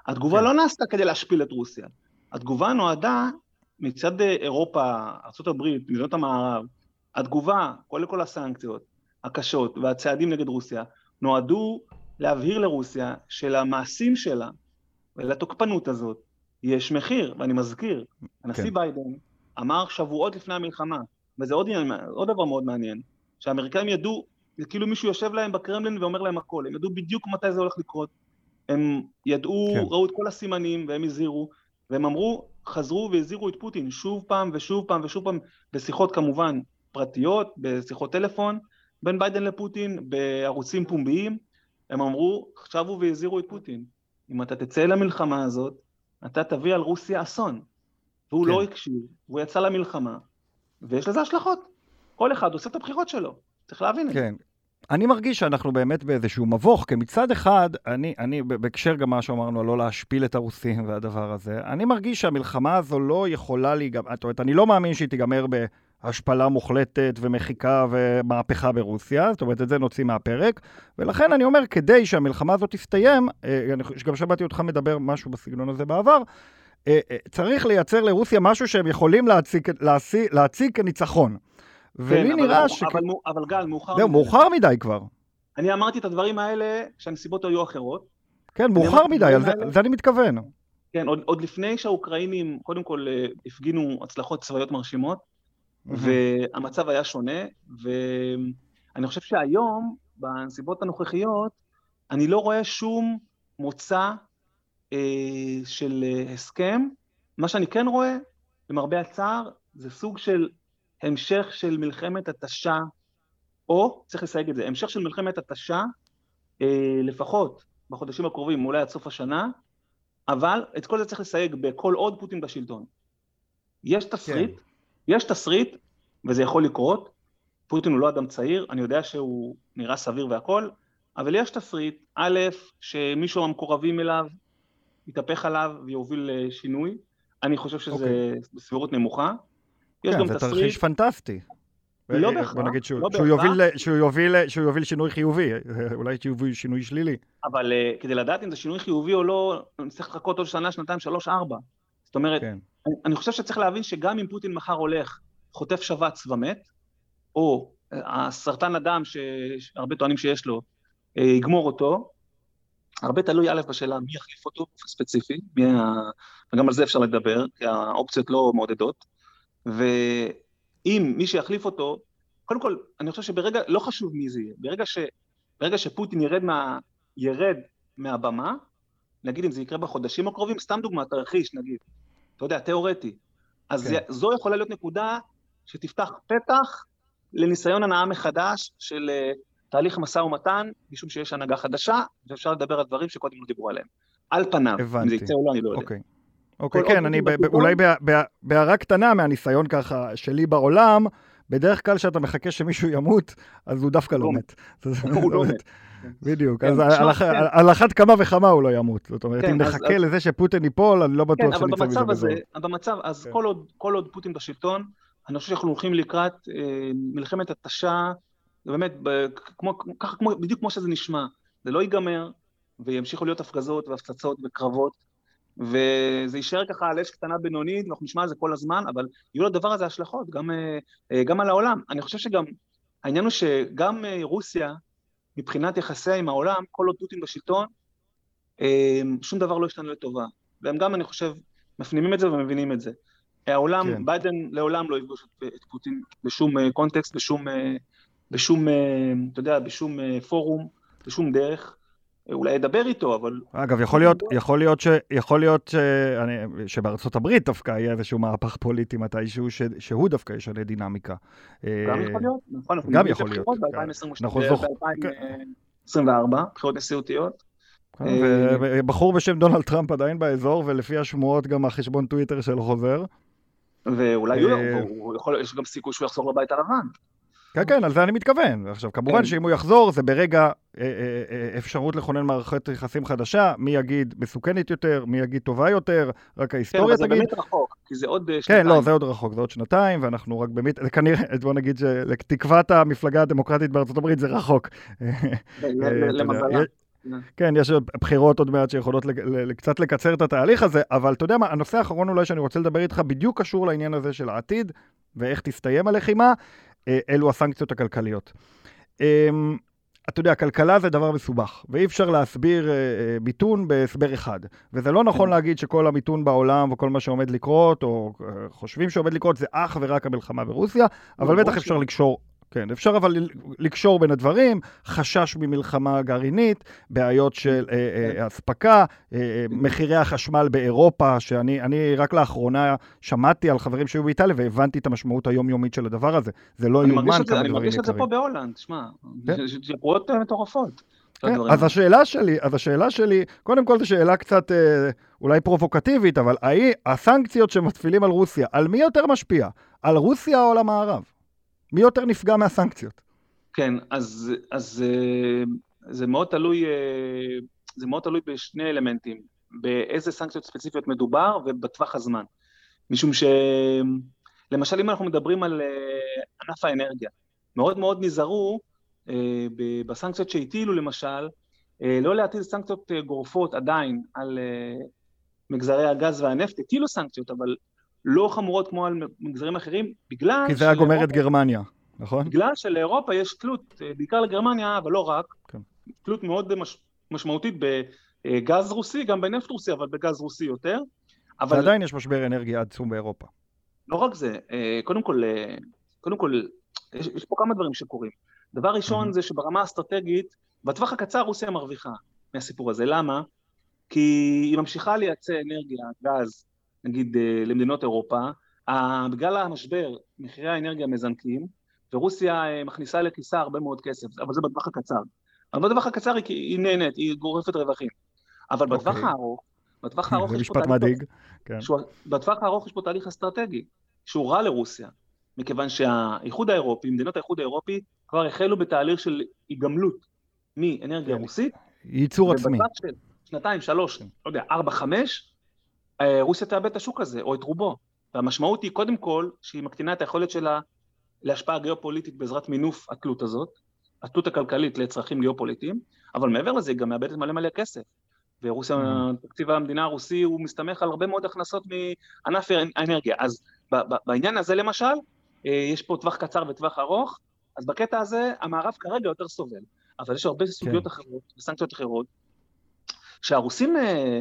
התגובה כן. לא נעשתה כדי להשפיל את רוסיה, התגובה נועדה מצד אירופה, ארה"ב, מדינות המערב, התגובה, קודם כל הסנקציות הקשות והצעדים נגד רוסיה, נועדו להבהיר לרוסיה שלמעשים שלה ולתוקפנות הזאת יש מחיר, ואני מזכיר, הנשיא כן. ביידן אמר שבועות לפני המלחמה, וזה עוד, עוד דבר מאוד מעניין, שהאמריקאים ידעו, זה כאילו מישהו יושב להם בקרמלין ואומר להם הכל, הם ידעו בדיוק מתי זה הולך לקרות, הם ידעו, כן. ראו את כל הסימנים והם הזהירו, והם אמרו, חזרו והזהירו את פוטין שוב פעם ושוב פעם ושוב פעם, בשיחות כמובן פרטיות, בשיחות טלפון, בין ביידן לפוטין, בערוצים פומביים, הם אמרו, שבו והזהירו את פוטין, אם אתה תצא למלחמה הזאת, אתה תביא על רוסיה אסון. והוא לא כן. לא הקשיב, הוא יצא למלחמה, ויש לזה השלכות. כל אחד עושה את הבחירות שלו, צריך להבין את זה. כן. אני מרגיש שאנחנו באמת באיזשהו מבוך, כי מצד אחד, אני, אני בהקשר גם מה שאמרנו, לא להשפיל את הרוסים והדבר הזה, אני מרגיש שהמלחמה הזו לא יכולה להיגמר, זאת אומרת, אני לא מאמין שהיא תיגמר בהשפלה מוחלטת ומחיקה ומהפכה ברוסיה, זאת אומרת, את זה נוציא מהפרק, ולכן אני אומר, כדי שהמלחמה הזאת תסתיים, אה, גם שמעתי אותך מדבר משהו בסגנון הזה בעבר, אה, אה, צריך לייצר לרוסיה משהו שהם יכולים להציג, להציג, להציג כניצחון. ולי כן, נראה ש... אבל, אבל גל, מאוחר מדי. מאוחר מדי כבר. אני אמרתי את הדברים האלה כשהנסיבות היו אחרות. כן, מאוחר מדי, על זה, זה אני מתכוון. כן, עוד, עוד לפני שהאוקראינים קודם כל הפגינו הצלחות צבאיות מרשימות. והמצב היה שונה, ואני חושב שהיום, בנסיבות הנוכחיות, אני לא רואה שום מוצא אה, של אה, הסכם. מה שאני כן רואה, למרבה הצער, זה סוג של המשך של מלחמת התשה, או, צריך לסייג את זה, המשך של מלחמת התשה, אה, לפחות בחודשים הקרובים, אולי עד סוף השנה, אבל את כל זה צריך לסייג בכל עוד פוטין בשלטון. יש תסריט, כן. יש תסריט, וזה יכול לקרות, פוטין הוא לא אדם צעיר, אני יודע שהוא נראה סביר והכל, אבל יש תסריט, א', שמישהו המקורבים אליו יתהפך עליו ויוביל לשינוי, אני חושב שזה okay. אוקיי. בסבירות נמוכה. יש כן, גם תסריט... כן, זה תרחיש פנטסטי. לא בהכרח, בוא נגיד שהוא, לא שהוא, יוביל, שהוא, יוביל, שהוא יוביל שינוי חיובי, אולי שיוביל שינוי שלילי. אבל uh, כדי לדעת אם זה שינוי חיובי או לא, נצטרך לחכות עוד שנה, שנתיים, שלוש, ארבע. זאת אומרת, כן. אני, אני חושב שצריך להבין שגם אם פוטין מחר הולך, חוטף שבץ ומת, או uh, הסרטן הדם שהרבה טוענים שיש לו, uh, יגמור אותו, הרבה תלוי א' בשאלה מי יחליף אותו ספציפי, ה... וגם על זה אפשר לדבר, כי האופציות לא מעודדות. ואם מי שיחליף אותו, קודם כל, אני חושב שברגע, לא חשוב מי זה יהיה, ברגע, ש, ברגע שפוטין ירד, מה, ירד מהבמה, נגיד אם זה יקרה בחודשים הקרובים, סתם דוגמא, תרחיש נגיד, אתה יודע, תיאורטי, אז כן. זו יכולה להיות נקודה שתפתח פתח לניסיון הנאה מחדש של אה, תהליך משא ומתן, משום שיש הנהגה חדשה, ואפשר לדבר על דברים שקודם לא דיברו עליהם. על פניו, הבנתי. אם זה יצא או לא, אני לא יודע. אוקיי. אוקיי, כן, אני אולי בהערה קטנה מהניסיון ככה שלי בעולם, בדרך כלל כשאתה מחכה שמישהו ימות, אז הוא דווקא לא מת. הוא לא מת. בדיוק, כן, אז על אחת כמה וכמה הוא לא ימות. זאת אומרת, כן, אם נחכה לזה שפוטין ייפול, אני לא בטוח שנצא מזה. כן, אבל במצב, אז כל עוד פוטין בשלטון, אני חושב שאנחנו הולכים לקראת אה, מלחמת התשה, באמת, בדיוק כמו שזה נשמע. זה לא ייגמר, וימשיכו להיות הפגזות והפצצות וקרבות. וזה יישאר ככה על אש קטנה בינונית, ואנחנו נשמע על זה כל הזמן, אבל יהיו לדבר הזה השלכות, גם, אה, אה, גם על העולם. אני חושב שגם, העניין הוא שגם רוסיה, מבחינת יחסיה עם העולם, כל עוד פוטין בשלטון, שום דבר לא ישתנה לטובה. והם גם, אני חושב, מפנימים את זה ומבינים את זה. העולם, כן. ביידן לעולם לא יפגוש את פוטין בשום קונטקסט, בשום, בשום, אתה יודע, בשום פורום, בשום דרך. אולי ידבר איתו, אבל... אגב, יכול להיות, יכול להיות, ש, יכול להיות ש, אני, שבארצות הברית דווקא יהיה איזשהו מהפך פוליטי מתישהו, ש, שהוא דווקא ישנה דינמיקה. גם יכול להיות, נכון, גם יכול להיות. ב-2024, בחירות נשיאותיות. כן, ובחור בשם דונלד טראמפ עדיין באזור, ולפי השמועות גם החשבון טוויטר שלו חוזר. ואולי הוא יכול, יש גם סיכוי שהוא יחזור לבית הלבן. כן, כן, על זה אני מתכוון. עכשיו, כמובן כן. שאם הוא יחזור, זה ברגע אה, אה, אה, אפשרות לכונן מערכת יחסים חדשה, מי יגיד מסוכנת יותר, מי יגיד טובה יותר, רק ההיסטוריה תגיד. כן, אבל זה באמת רחוק, כי זה עוד שנתיים. כן, לא, זה עוד רחוק, זה עוד שנתיים, ואנחנו רק באמת, זה כנראה, בוא נגיד שלתקוות המפלגה הדמוקרטית בארצות הברית זה רחוק. למזלה. כן, יש בחירות עוד מעט שיכולות קצת לקצר את התהליך הזה, אבל אתה יודע מה, הנושא האחרון אולי שאני רוצה לדבר איתך בדיוק קשור לעניין הזה של העתיד, ואיך תסתיים הלחימה. אה, אלו הסנקציות הכלכליות. אמ, אתה יודע, כלכלה זה דבר מסובך, ואי אפשר להסביר אה, אה, מיתון בהסבר אחד. וזה לא נכון כן. להגיד שכל המיתון בעולם וכל מה שעומד לקרות, או חושבים שעומד לקרות, זה אך ורק המלחמה ברוסיה, אבל בטח אפשר לקשור כן, אפשר אבל לקשור בין הדברים, חשש ממלחמה גרעינית, בעיות של אה, אה, כן. אספקה, אה, מחירי החשמל באירופה, שאני רק לאחרונה שמעתי על חברים שהיו באיטליה והבנתי את המשמעות היומיומית של הדבר הזה. זה לא יאומן כמה דברים יקרים. אני מרגיש את זה פה בהולנד, שמע, התייקרויות כן. מטורפות. כן, אז השאלה שלי, אז השאלה שלי, קודם כל זו שאלה קצת אה, אולי פרובוקטיבית, אבל האי, הסנקציות שמתפילים על רוסיה, על מי יותר משפיע? על רוסיה או על המערב? מי יותר נפגע מהסנקציות? כן, אז, אז אה, זה מאוד תלוי, אה, זה מאוד תלוי בשני אלמנטים, באיזה סנקציות ספציפיות מדובר ובטווח הזמן. משום שלמשל אם אנחנו מדברים על אה, ענף האנרגיה, מאוד מאוד נזהרו בסנקציות שהטילו למשל, לא להטיל סנקציות גורפות עדיין על מגזרי הגז והנפט, הטילו סנקציות, אבל לא חמורות כמו על מגזרים אחרים, בגלל... כי זה היה גומר את גרמניה, נכון? בגלל שלאירופה יש תלות, אה, בעיקר לגרמניה, אבל לא רק, כן. תלות מאוד מש, משמעותית בגז רוסי, גם בנפט רוסי, אבל בגז רוסי יותר. אבל... ועדיין יש משבר אנרגיה עצום באירופה. לא רק זה, אה, קודם כל, אה, קודם כל, יש, יש פה כמה דברים שקורים. דבר ראשון mm-hmm. זה שברמה האסטרטגית, בטווח הקצר רוסיה מרוויחה מהסיפור הזה. למה? כי היא ממשיכה לייצא אנרגיה, גז, נגיד אה, למדינות אירופה, בגלל המשבר מחירי האנרגיה מזנקים, ורוסיה אה, מכניסה לכיסה הרבה מאוד כסף, אבל זה בטווח הקצר. אבל בטווח הקצר היא, היא נהנית, היא גורפת רווחים. אבל okay. בטווח אוקיי. הארוך, בטווח הארוך יש פה תהליך... מדאיג, כן. שהוא, בטווח הארוך יש פה תהליך אסטרטגי, שהוא רע לרוסיה, מכיוון שהאיחוד האירופי, מדינות האיחוד האירופי, כבר החלו בתהליך של היגמלות מאנרגיה כן. רוסית. ייצור עצמי. ובטווח של שנתיים, שלוש. לא יודע, ארבע, חמש, רוסיה תאבד את השוק הזה, או את רובו. והמשמעות היא קודם כל שהיא מקטינה את היכולת שלה להשפעה גיאופוליטית בעזרת מינוף התלות הזאת, התלות הכלכלית לצרכים גיאופוליטיים, אבל מעבר לזה היא גם מאבדת מלא מלא כסף. ורוסיה, mm-hmm. תקציב המדינה הרוסי הוא מסתמך על הרבה מאוד הכנסות מענף האנרגיה. אז בעניין הזה למשל, אה, יש פה טווח קצר וטווח ארוך, אז בקטע הזה המערב כרגע יותר סובל. אבל יש הרבה סוגיות כן. אחרות וסנקציות אחרות, שהרוסים אה, אה,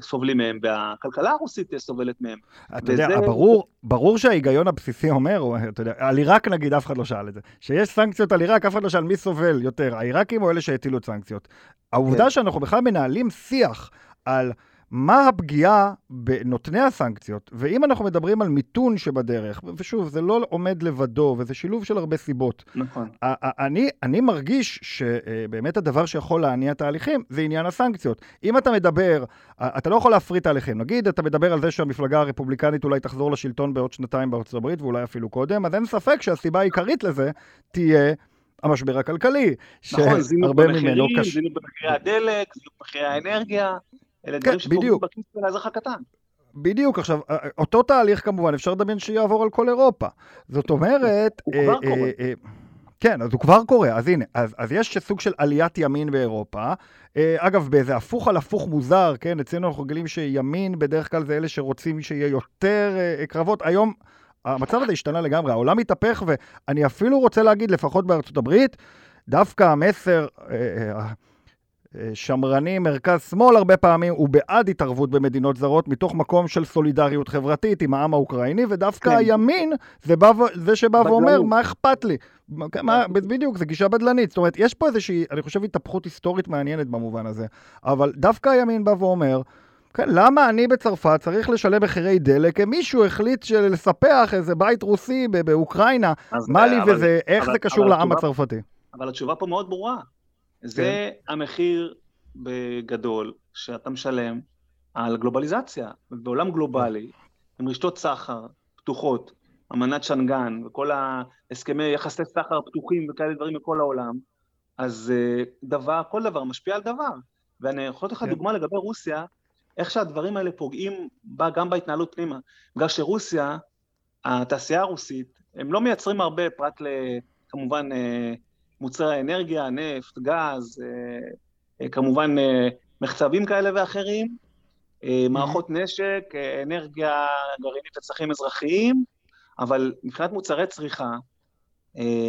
סובלים מהם, והכלכלה הרוסית סובלת מהם. אתה וזה... יודע, ברור, ברור שההיגיון הבסיסי אומר, אתה יודע, על עיראק נגיד אף אחד לא שאל את זה, שיש סנקציות על עיראק, אף אחד לא שאל מי סובל יותר, העיראקים או אלה שהטילו את סנקציות. העובדה כן. שאנחנו בכלל מנהלים שיח על... מה הפגיעה בנותני הסנקציות, ואם אנחנו מדברים על מיתון שבדרך, ושוב, זה לא עומד לבדו, וזה שילוב של הרבה סיבות. נכון. אני, אני מרגיש שבאמת הדבר שיכול להניע תהליכים זה עניין הסנקציות. אם אתה מדבר, אתה לא יכול להפריט תהליכים. נגיד, אתה מדבר על זה שהמפלגה הרפובליקנית אולי תחזור לשלטון בעוד שנתיים בארצות הברית, ואולי אפילו קודם, אז אין ספק שהסיבה העיקרית לזה תהיה... המשבר הכלכלי, נכון, זינוק במחירים, קש... זינוק במחירי הדלק, זינוק במחירי האנרגיה. אלה דברים כן, שפוגעים בכיס של האזרח הקטן. בדיוק, עכשיו, אותו תהליך כמובן, אפשר לדמיין שיעבור על כל אירופה. זאת אומרת... הוא כבר אה, קורה. אה, כן, אז הוא כבר קורה, אז הנה, אז, אז יש סוג של עליית ימין באירופה. אה, אגב, באיזה הפוך על הפוך מוזר, כן, אצלנו אנחנו רגילים שימין בדרך כלל זה אלה שרוצים שיהיה יותר אה, קרבות. היום המצב הזה השתנה לגמרי, העולם מתהפך, ואני אפילו רוצה להגיד, לפחות בארצות הברית, דווקא המסר... אה, אה, שמרני, מרכז-שמאל הרבה פעמים, הוא בעד התערבות במדינות זרות מתוך מקום של סולידריות חברתית עם העם האוקראיני, ודווקא כן. הימין זה, בא, זה שבא בדלני. ואומר, מה אכפת לי? מה, בדיוק, זו גישה בדלנית. זאת אומרת, יש פה איזושהי, אני חושב, התהפכות היסטורית מעניינת במובן הזה, אבל דווקא הימין בא ואומר, כן, למה אני בצרפת צריך לשלם מחירי דלק? מישהו החליט לספח איזה בית רוסי באוקראינה, מה לי וזה, איך אבל, זה קשור לעם התשובה, הצרפתי? אבל התשובה פה מאוד ברורה. זה כן. המחיר בגדול שאתה משלם על גלובליזציה. בעולם גלובלי, עם רשתות סחר פתוחות, אמנת שנגן וכל ההסכמי יחסי סחר פתוחים וכאלה דברים בכל העולם, אז אה, דבר, כל דבר משפיע על דבר. ואני יכול לתת לך כן. דוגמה לגבי רוסיה, איך שהדברים האלה פוגעים בה גם בהתנהלות פנימה. בגלל שרוסיה, התעשייה הרוסית, הם לא מייצרים הרבה פרט לכמובן אה, מוצרי האנרגיה, נפט, גז, אה, אה, כמובן מחצבים כאלה ואחרים, מערכות נשק, אנרגיה גרעינית לצרכים אזרחיים, אבל מבחינת מוצרי צריכה,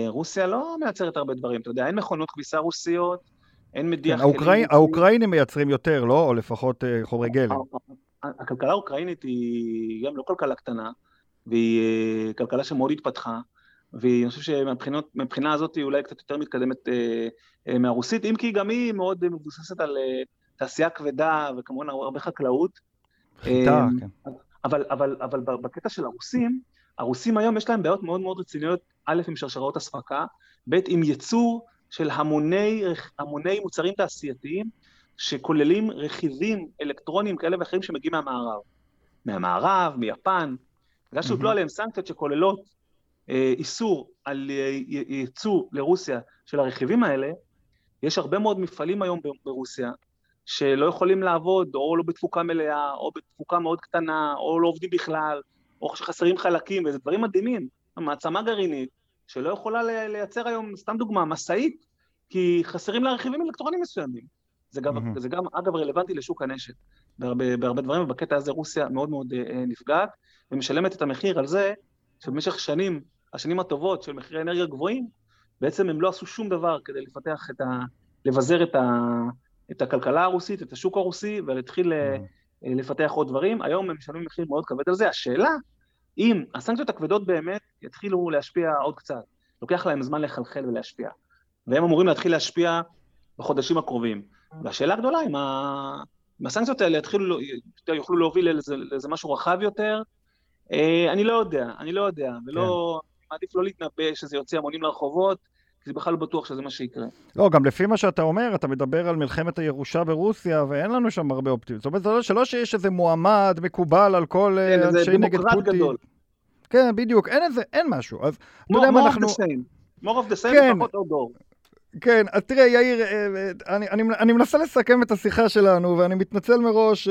רוסיה לא מייצרת הרבה דברים, אתה יודע, אין מכונות כביסה רוסיות, אין מדיח כן, האוקראי, האוקראינים מייצרים יותר, לא? או לפחות חומרי גלם. הכלכלה האוקראינית היא גם לא כלכלה קטנה, והיא כלכלה שמאוד התפתחה, ואני חושב שמבחינה הזאת היא אולי קצת יותר מתקדמת uh, uh, מהרוסית, אם כי גם היא מאוד מבוססת על uh, תעשייה כבדה וכמובן הרבה חקלאות. חיטה, כן. אבל, אבל, אבל בקטע של הרוסים, הרוסים היום יש להם בעיות מאוד מאוד רציניות, א', עם שרשראות אספקה, ב', עם ייצור של המוני, המוני מוצרים תעשייתיים שכוללים רכיבים אלקטרוניים כאלה ואחרים שמגיעים מהמערב. מהמערב, מיפן, בגלל שהוטלו עליהם סנקציות שכוללות אה, איסור על אה, ייצוא לרוסיה של הרכיבים האלה, יש הרבה מאוד מפעלים היום ברוסיה שלא יכולים לעבוד, או לא בתפוקה מלאה, או בתפוקה מאוד קטנה, או לא עובדים בכלל, או שחסרים חלקים, וזה דברים מדהימים. מעצמה גרעינית, שלא יכולה לייצר היום, סתם דוגמה, משאית, כי חסרים לה רכיבים אלקטרונים מסוימים. זה גם, mm-hmm. זה גם, אגב, רלוונטי לשוק הנשק בהרבה, בהרבה דברים, ובקטע הזה רוסיה מאוד מאוד אה, נפגעת, ומשלמת את המחיר על זה שבמשך שנים, השנים הטובות של מחירי אנרגיה גבוהים, בעצם הם לא עשו שום דבר כדי לפתח את ה... לבזר את, ה, את הכלכלה הרוסית, את השוק הרוסי, ולהתחיל mm-hmm. לפתח עוד דברים. היום הם משלמים מחיר מאוד כבד על זה. השאלה אם הסנקציות הכבדות באמת יתחילו להשפיע עוד קצת, לוקח להם זמן לחלחל ולהשפיע, והם אמורים להתחיל להשפיע בחודשים הקרובים. והשאלה הגדולה אם, ה... אם הסנקציות האלה יתחילו, יוכלו להוביל לאיזה, משהו רחב יותר, אני לא יודע, אני לא יודע, ולא, כן. מעדיף לא להתנבא שזה יוצא המונים לרחובות, כי זה בכלל לא בטוח שזה מה שיקרה. לא, גם לפי מה שאתה אומר, אתה מדבר על מלחמת הירושה ברוסיה, ואין לנו שם הרבה אופטימיות. זאת אומרת, זה לא שלא שיש איזה מועמד מקובל על כל כן, אה, אנשי נגד פוטין. כן, זה דמוקרט גדול. כן, בדיוק, אין איזה, אין משהו. אז אתה יודע מה אנחנו... more of the same, כן. לפחות עוד דור. כן, אז תראה, יאיר, אה, אה, אני, אני, אני מנסה לסכם את השיחה שלנו, ואני מתנצל מראש,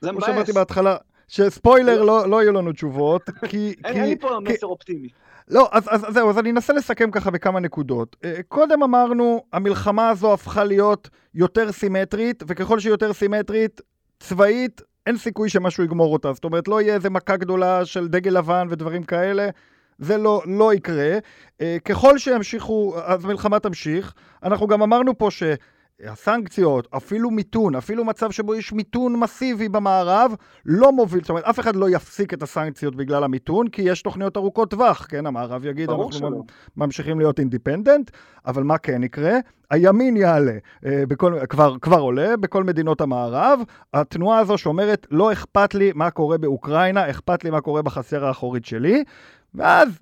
כמו שאמרתי בהתחלה, שספוילר, לא, לא יהיו לנו תשובות, כי... אין לי פה מסר אופטימי. לא, אז, אז, אז זהו, אז אני אנסה לסכם ככה בכמה נקודות. אה, קודם אמרנו, המלחמה הזו הפכה להיות יותר סימטרית, וככל שהיא יותר סימטרית, צבאית, אין סיכוי שמשהו יגמור אותה. זאת אומרת, לא יהיה איזה מכה גדולה של דגל לבן ודברים כאלה. זה לא, לא יקרה. אה, ככל שימשיכו, אז המלחמה תמשיך. אנחנו גם אמרנו פה ש... הסנקציות, אפילו מיתון, אפילו מצב שבו יש מיתון מסיבי במערב, לא מוביל, זאת אומרת, אף אחד לא יפסיק את הסנקציות בגלל המיתון, כי יש תוכניות ארוכות טווח, כן, המערב יגיד, אנחנו שלא. ממשיכים להיות אינדיפנדנט, אבל מה כן יקרה? הימין יעלה, אה, בכל, כבר, כבר עולה בכל מדינות המערב, התנועה הזו שאומרת, לא אכפת לי מה קורה באוקראינה, אכפת לי מה קורה בחצר האחורית שלי, ואז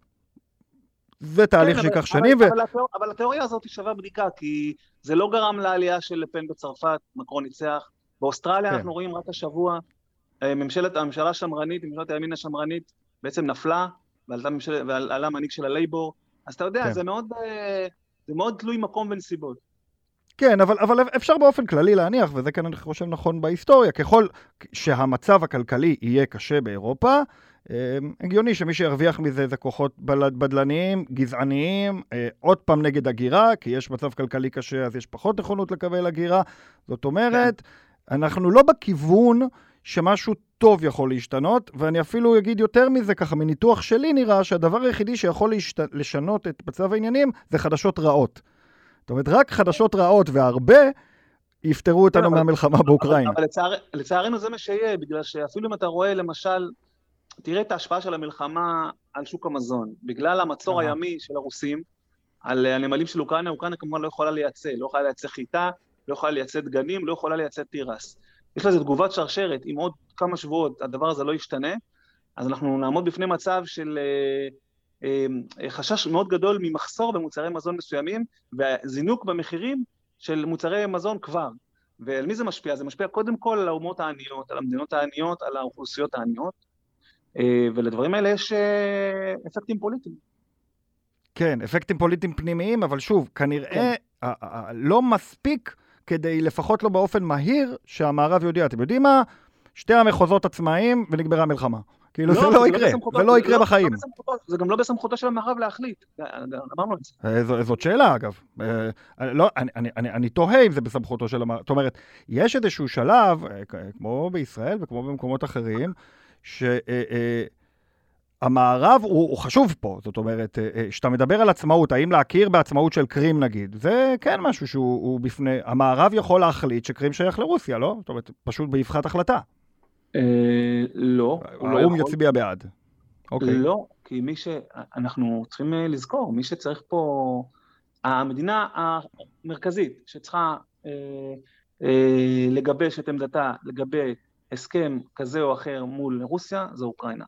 זה תהליך כן, שייקח שנים. אבל, ו... אבל, התיאור, אבל התיאוריה הזאת היא שווה בדיקה, כי זה לא גרם לעלייה של לפן בצרפת, מקרון ניצח. באוסטרליה כן. אנחנו רואים רק השבוע, אה, ממשלת, הממשלה השמרנית, ממשלת הימין השמרנית, בעצם נפלה, ועלה, ממשל, ועלה מנהיג של הלייבור. אז אתה יודע, כן. זה, מאוד, אה, זה מאוד תלוי מקום ונסיבות. כן, אבל, אבל אפשר באופן כללי להניח, וזה כאן אני חושב נכון בהיסטוריה, ככל שהמצב הכלכלי יהיה קשה באירופה, הגיוני שמי שירוויח מזה זה כוחות בדלניים, גזעניים, אה, עוד פעם נגד הגירה, כי יש מצב כלכלי קשה אז יש פחות נכונות לקבל הגירה. זאת אומרת, כן. אנחנו לא בכיוון שמשהו טוב יכול להשתנות, ואני אפילו אגיד יותר מזה, ככה מניתוח שלי נראה שהדבר היחידי שיכול להשת... לשנות את מצב העניינים זה חדשות רעות. זאת אומרת, רק חדשות רעות והרבה יפטרו אותנו כן, מהמלחמה באוקראינה. אבל לצער, לצערנו זה מה שיהיה, בגלל שאפילו אם אתה רואה למשל, תראה את ההשפעה של המלחמה על שוק המזון. בגלל המצור אהה. הימי של הרוסים, על הנמלים של אוקראינה, אוקראינה כמובן לא יכולה לייצא, לא יכולה לייצא חיטה, לא יכולה לייצא דגנים, לא יכולה לייצא תירס. יש לזה תגובת שרשרת, אם עוד כמה שבועות הדבר הזה לא ישתנה, אז אנחנו נעמוד בפני מצב של אה, אה, חשש מאוד גדול ממחסור במוצרי מזון מסוימים, וזינוק במחירים של מוצרי מזון כבר. ועל מי זה משפיע? זה משפיע קודם כל על האומות העניות, על המדינות העניות, על האוכלוסיות העניות, אה, ולדברים האלה יש אה, אפקטים פוליטיים. כן, אפקטים פוליטיים פנימיים, אבל שוב, כנראה כן. לא מספיק כדי, לפחות לא באופן מהיר, שהמערב יודיע. אתם יודעים מה? שתי המחוזות עצמאיים ונגמרה המלחמה. כאילו זה לא יקרה, בסמכותו- זה לא יקרה בחיים. בסמכותו- זה גם לא בסמכותו של המערב להחליט, אמרנו את זה. אה, זאת שאלה, אגב. אה, אני לא, אני, אני, אני, אני תוהה אם זה בסמכותו של המערב. זאת אומרת, יש איזשהו שלב, אה, כמו בישראל וכמו במקומות אחרים, שהמערב הוא, הוא חשוב פה. זאת אומרת, אה, אה, כשאתה מדבר על עצמאות, האם להכיר בעצמאות של קרים נגיד, זה כן משהו שהוא הוא בפני... המערב יכול להחליט שקרים שייך לרוסיה, לא? זאת אומרת, פשוט באבחת החלטה. אה, לא, הוא לא האו"ם יכול. יצביע בעד. אוקיי. לא, כי מי ש... אנחנו צריכים אה, לזכור, מי שצריך פה... המדינה המרכזית שצריכה אה, אה, לגבש את עמדתה לגבי הסכם כזה או אחר מול רוסיה, זה אוקראינה.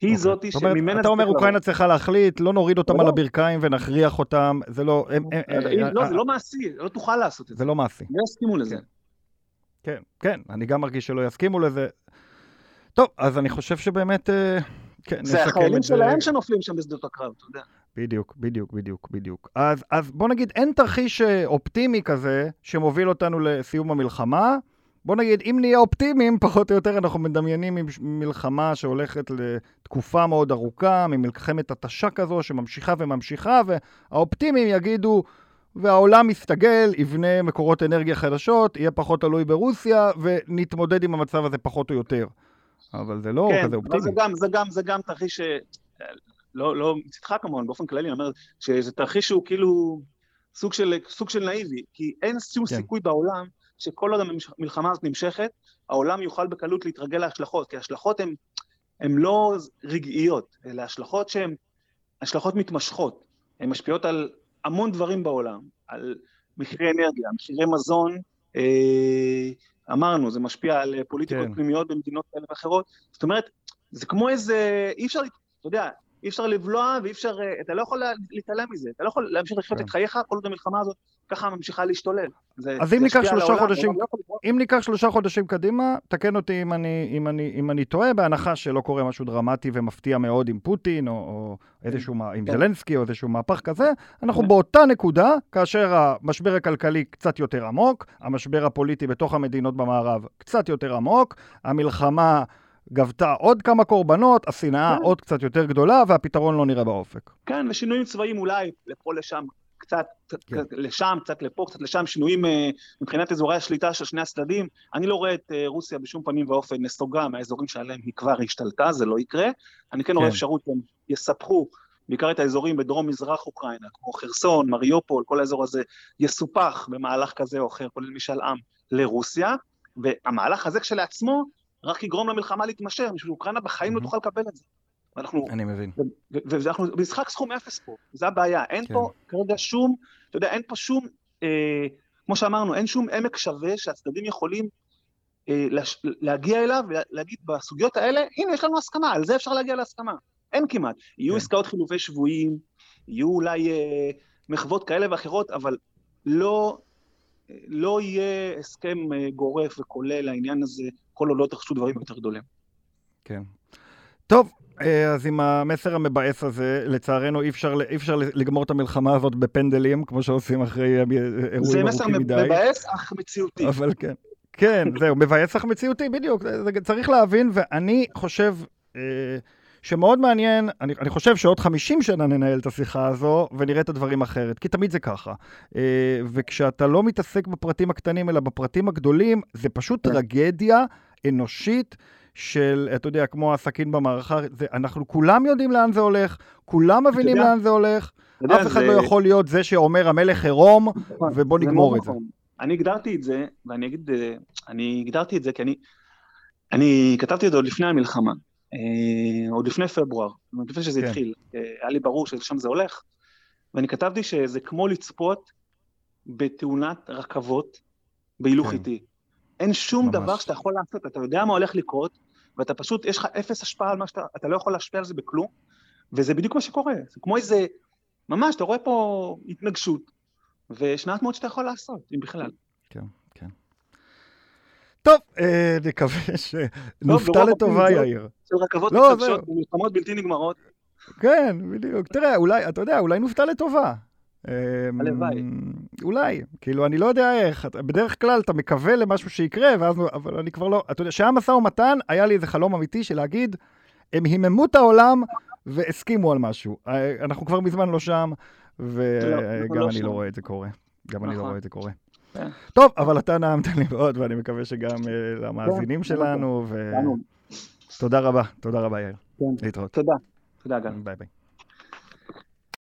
היא אוקיי. זאתי זאת אומרת, שממנה... אתה אומר. אוקראינה צריכה להחליט, לא נוריד אותם לא. על הברכיים ונכריח אותם, זה לא... אה, לא, אה, זה לא מעשי, לא תוכל לעשות את זה. זה לא מעשי. לא יסכימו לזה. כן, כן, אני גם מרגיש שלא יסכימו לזה. טוב, אז אני חושב שבאמת... אה, כן, זה החיילים. שלהם שנופלים שם בשדות הקרב, אתה יודע. בדיוק, בדיוק, בדיוק, בדיוק. אז, אז בוא נגיד, אין תרחיש אופטימי כזה שמוביל אותנו לסיום המלחמה. בוא נגיד, אם נהיה אופטימיים, פחות או יותר אנחנו מדמיינים מלחמה שהולכת לתקופה מאוד ארוכה, ממלחמת התשה כזו שממשיכה וממשיכה, והאופטימיים יגידו, והעולם יסתגל, יבנה מקורות אנרגיה חדשות, יהיה פחות תלוי ברוסיה, ונתמודד עם המצב הזה פחות או יותר. אבל זה לא כן, כזה אבל זה אופטימי. גם, זה גם, זה גם תרחיש. לא, לא מצדך כמובן, באופן כללי, אני אומר שזה תרחיש שהוא כאילו סוג של, סוג של נאיבי, כי אין שום כן. סיכוי בעולם שכל עוד המלחמה הזאת נמשכת, העולם יוכל בקלות להתרגל להשלכות, כי ההשלכות הן הן לא רגעיות, אלא השלכות שהן השלכות מתמשכות, הן משפיעות על המון דברים בעולם, על מחירי אנרגיה, מחירי מזון, אה, אמרנו, זה משפיע על פוליטיקות כן. פנימיות במדינות כאלה ואחרות, זאת אומרת, זה כמו איזה, אי אפשר, אתה יודע, אי אפשר לבלוע ואי אפשר, אה, אתה לא יכול לה- להתעלם מזה, אתה לא יכול להמשיך לחיות כן. את חייך כל עוד המלחמה הזאת ככה ממשיכה להשתולל. אז אם ניקח שלושה חודשים- לא. אם ניקח שלושה חודשים קדימה, תקן אותי אם אני, אם אני, אם אני טועה, בהנחה שלא קורה משהו דרמטי ומפתיע מאוד עם פוטין, או, או איזשהו, מה- עם כן. זלנסקי, או איזשהו מהפך כזה, אנחנו כן. באותה נקודה, כאשר המשבר הכלכלי קצת יותר עמוק, המשבר הפוליטי בתוך המדינות במערב קצת יותר עמוק, המלחמה גבתה עוד כמה קורבנות, השנאה כן. עוד קצת יותר גדולה, והפתרון לא נראה באופק. כן, ושינויים צבאיים אולי לפה לשם, קצת כן. לשם, קצת לפה, קצת לשם, שינויים אה, מבחינת אזורי השליטה של שני הצדדים. אני לא רואה את אה, רוסיה בשום פנים ואופן נסוגה מהאזורים שעליהם היא כבר השתלטה, זה לא יקרה. אני כן רואה כן. אפשרות שהם יספחו בעיקר את האזורים בדרום-מזרח אוקראינה, כמו חרסון, מריופול, כל האזור הזה יסופח במהלך כזה או אחר, כולל משאל עם, לרוסיה, והמהלך הזה כשלעצמו רק יגרום למלחמה להתמשך, משום שאוקראינה בחיים לא מהמם. תוכל לקבל את זה. ואנחנו אני מבין. ואנחנו במשחק סכום אפס פה, זו הבעיה, אין כן. פה כרגע שום, אתה יודע, אין פה שום, אה, כמו שאמרנו, אין שום עמק שווה שהצדדים יכולים אה, לש, להגיע אליו ולהגיד בסוגיות האלה, הנה יש לנו הסכמה, על זה אפשר להגיע להסכמה, אין כמעט. יהיו כן. עסקאות חילופי שבויים, יהיו אולי אה, מחוות כאלה ואחרות, אבל לא, לא יהיה הסכם אה, גורף וכולל לעניין הזה, כל עוד לא תרחשו דברים יותר גדולים. כן. טוב, אה, אז עם המסר המבאס הזה, לצערנו אי אפשר, אי אפשר לגמור את המלחמה הזאת בפנדלים, כמו שעושים אחרי אה, זה אירועים מסר ארוכים מדי. מבאס אך מציאותי. אבל כן. כן, זהו, מבאס אך מציאותי, בדיוק. זה, זה צריך להבין, ואני חושב אה, שמאוד מעניין, אני, אני חושב שעוד 50 שנה ננהל את השיחה הזו ונראה את הדברים אחרת, כי תמיד זה ככה. אה, וכשאתה לא מתעסק בפרטים הקטנים, אלא בפרטים הגדולים, זה פשוט כן. טרגדיה אנושית. של, אתה יודע, כמו הסכין במערכה, זה, אנחנו כולם יודעים לאן זה הולך, כולם מבינים יודע, לאן זה הולך, יודע, אף אחד זה- לא יכול להיות זה שאומר המלך עירום, נכון, ובוא זה נגמור מאוד את זה. נכון. אני הגדרתי את זה, ואני אגיד, אה, אני הגדרתי את זה כי אני, אני כתבתי את זה עוד לפני המלחמה, עוד לפני פברואר, עוד לפני שזה כן. התחיל, אה, היה לי ברור שלשם זה הולך, ואני כתבתי שזה כמו לצפות בתאונת רכבות בהילוך כן. איטי. אין שום ממש. דבר שאתה יכול לעשות, אתה יודע מה הולך לקרות, ואתה פשוט, יש לך אפס השפעה על מה שאתה, אתה לא יכול להשפיע על זה בכלום, וזה בדיוק מה שקורה, זה כמו איזה, ממש, אתה רואה פה התנגשות, ויש מעט מאוד שאתה יכול לעשות, אם בכלל. כן, כן. טוב, אה, נקווה שנופתע לטובה, יאיר. של רכבות לא, מתנגשות, זהו. מלחמות בלתי נגמרות, כן, בדיוק. תראה, אולי, אתה יודע, אולי נופתע לטובה. אמ, הלוואי. אולי, כאילו, אני לא יודע איך, בדרך כלל אתה מקווה למשהו שיקרה, ואז, אבל אני כבר לא, אתה יודע, כשהיה משא ומתן, היה לי איזה חלום אמיתי של להגיד, הם היממו את העולם והסכימו על משהו. אה, אנחנו כבר מזמן לא שם, לא, וגם לא אני שם. לא רואה את זה קורה. גם אני לא נכון. רואה את זה קורה. כן. טוב, אבל אתה נעמת לי מאוד, ואני מקווה שגם אה, למאזינים כן, שלנו, לנו. ותודה רבה, תודה רבה, יאיר. כן. להתראות. תודה, תודה גל. ביי ביי.